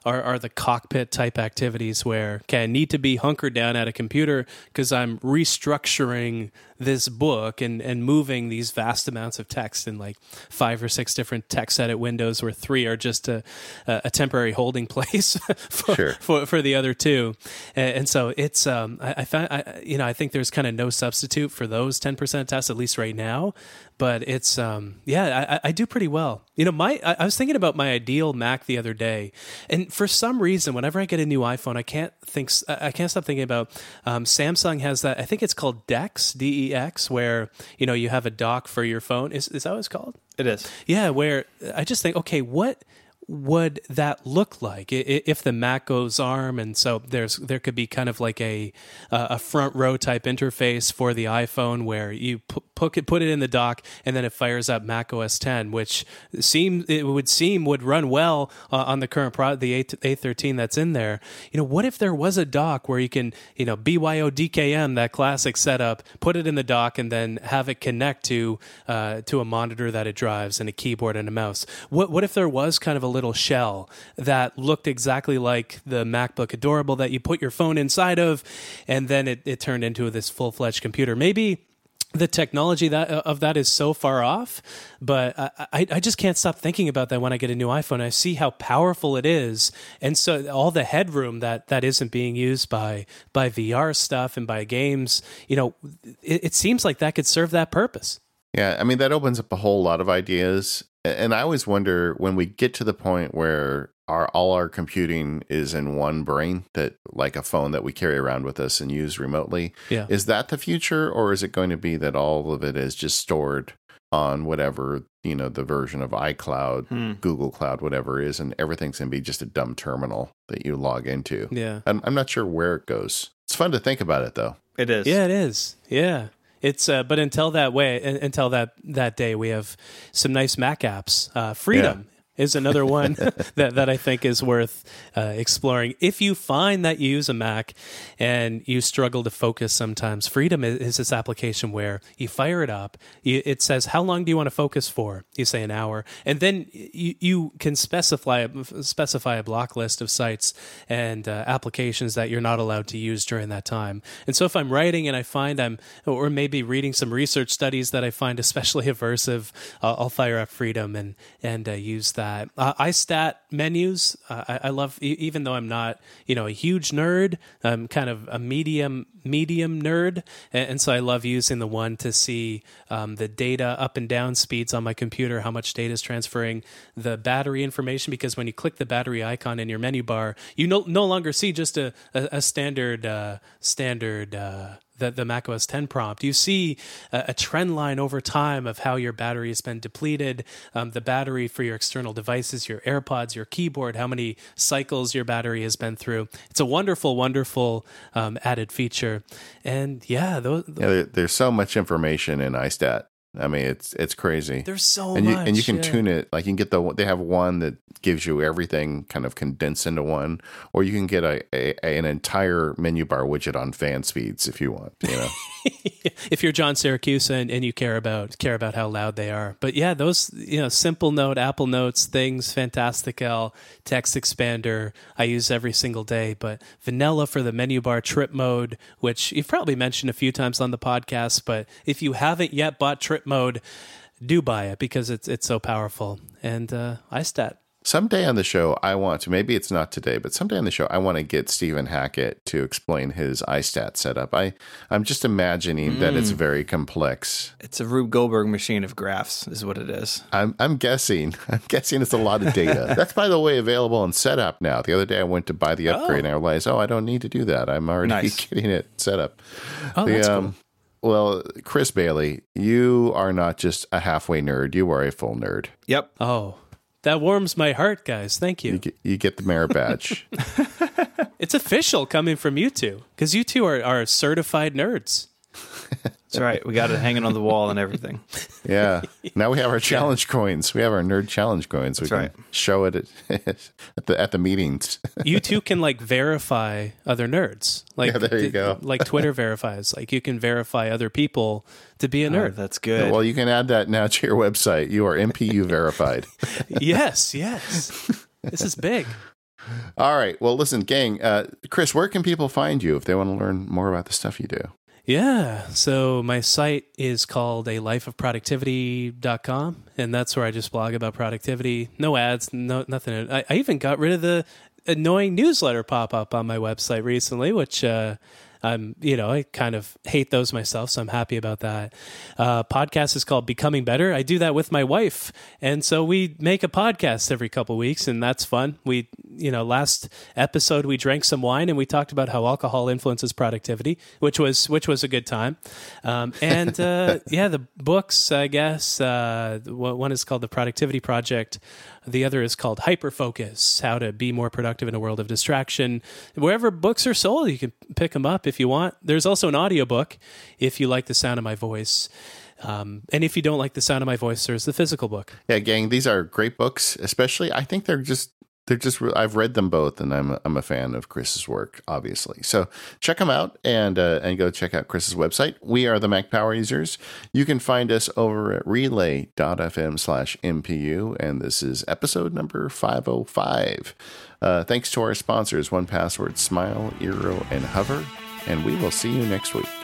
are, are the cockpit type activities where, okay, I need to be hunkered down at a computer because I'm restructuring this book and, and moving these vast amounts of text in like five or six different TextEdit windows where three are just a, a temporary holding (laughs) place for, Sure. for, for the other two. And, and so it's, um, I, I found, I, you know, I think there's kind of no substitute for those 10% tests, at least right now. But it's, um, yeah, I, I- I do pretty well. You know, my, I, I was thinking about my ideal Mac the other day. And for some reason, whenever I get a new iPhone, I can't think, I can't stop thinking about, um, Samsung has that, I think it's called DeX, D E X, where, you know, you have a dock for your phone. Is, is that what it's called? It is. Yeah, where I just think, okay, what would that look like if the Mac goes ARM? And so there's there could be kind of like a a front row type interface for the iPhone where you put it put it in the dock and then it fires up Mac OS 10, which seems it would seem would run well uh, on the current product, the A 13 that's in there. You know, what if there was a dock where you can you know BYODKM that classic setup, put it in the dock and then have it connect to uh, to a monitor that it drives and a keyboard and a mouse. What what if there was kind of a little shell that looked exactly like the MacBook Adorable that you put your phone inside of, and then it, it turned into this full fledged computer? Maybe the technology that uh, of that is so far off, but I, I just can't stop thinking about that when I get a new iPhone. I see how powerful it is, and so all the headroom that that isn't being used by by VR stuff and by games, you know, it, it seems like that could serve that purpose. Yeah, I mean that opens up a whole lot of ideas, and I always wonder when we get to the point where our all our computing is in one brain that like a phone that we carry around with us and use remotely. Yeah. Is that the future or is it going to be that all of it is just stored on whatever, you know, the version of iCloud, hmm. Google Cloud, whatever is, and everything's gonna be just a dumb terminal that you log into. Yeah. I'm, I'm not sure where it goes. It's fun to think about it though. It is. Yeah, it is. Yeah. It's uh, but until that way, until that that day, we have some nice Mac apps. Uh, Freedom is another one (laughs) that, that I think is worth uh, exploring. If you find that you use a Mac and you struggle to focus sometimes, Freedom is, this application where you fire it up. You, it says, How long do you want to focus for? You say an hour. And then you, you can specify, specify a block list of sites and uh, applications that you're not allowed to use during that time. And so if I'm writing and I find I'm, or maybe reading some research studies that I find especially (laughs) aversive, uh, I'll fire up Freedom and, and uh, use that. Uh, iStat menus, uh, I, I, love. Even though I'm not, you know, a huge nerd, I'm kind of a medium medium nerd, and, and so I love using the one to see um, the data up and down speeds on my computer, how much data is transferring, the battery information. Because when you click the battery icon in your menu bar, you no no longer see just a a, a standard uh, standard uh, the, the Mac OS 10 prompt, you see a, a, trend line over time of how your battery has been depleted, um, the battery for your external devices, your AirPods, your keyboard, how many cycles your battery has been through. It's a wonderful, wonderful um, added feature. And yeah, those, yeah there, there's so much information in iStat. I mean, it's it's crazy. There's so and you, much, and you can yeah. tune it. Like you can get the they have one that gives you everything kind of condensed into one, or you can get a, a, an entire menu bar widget on fan speeds if you want. You know, (laughs) (laughs) if you're John Siracusa and, and you care about care about how loud they are. But yeah, those you know, Simplenote, Apple Notes, things, Fantastical, TextExpander, I use every single day. But Vanilla for the menu bar TripMode, which you've probably mentioned a few times on the podcast. But if you haven't yet bought trip mode, do buy it because it's it's so powerful. And uh, iStat someday on the show, I want to, maybe it's not today, but someday on the show, I want to get Stephen Hackett to explain his iStat setup. I, I'm just imagining mm. that it's mm. very complex. It's a Rube Goldberg machine of graphs, is what it is. I'm, I'm guessing. (laughs) I'm guessing it's a lot of data. (laughs) That's, by the way, available in Setapp now. The other day I went to buy the upgrade oh. and I realized, oh, I don't need to do that. I'm already nice. (laughs) getting it set up. Oh, the, that's um, cool. Well, Chris Bailey, you are not just a halfway nerd. You are a full nerd. Yep. Oh, that warms my heart, guys. Thank you. You get, you get the merit badge. (laughs) it's official coming from you two because you two are, are certified nerds. That's right. We got it hanging on the wall and everything. Yeah. Now we have our (laughs) challenge yeah. coins. We have our nerd challenge coins. That's we can show it at, (laughs) at, the at the meetings. you two (laughs) can like verify other nerds. Like yeah, there you go. like Twitter verifies. Like you can verify other people to be a nerd. Oh, that's good. Well, you can add that now to your website. You are MPU verified. yes, yes. This is big. All right. Well, listen, gang. Uh, Chris, where can people find you if they want to learn more about the stuff you do? Yeah. So my site is called a lifeofproductivity.com and that's where I just blog about productivity. No ads, no nothing. I, I even got rid of the annoying newsletter pop up on my website recently, which uh, I'm, you know, I kind of hate those myself, so I'm happy about that. Uh, podcast is called Becoming Better. I do that with my wife, and so we make a podcast every couple weeks, and that's fun. We you know, last episode we drank some wine and we talked about how alcohol influences productivity, which was which was a good time. Um, and uh, (laughs) yeah, the books, I guess, uh, one is called the Productivity Project. The other is called Hyperfocus: How to Be More Productive in a World of Distraction. Wherever books are sold, you can pick them up if you want. There's also an audiobook if you like the sound of my voice. Um, and if you don't like the sound of my voice, there's the physical book. Yeah, gang, these are great books. Especially, I think they're just they're just. I've read them both, and I'm I'm a fan of Chris's work, obviously. So check them out and uh, and go check out Chris's website. We are the Mac Power users. You can find us over at relay.fm slash MPU, and this is episode number 505. Uh, thanks to our sponsors, 1Password, Smile, Eero, and Hover, and we will see you next week.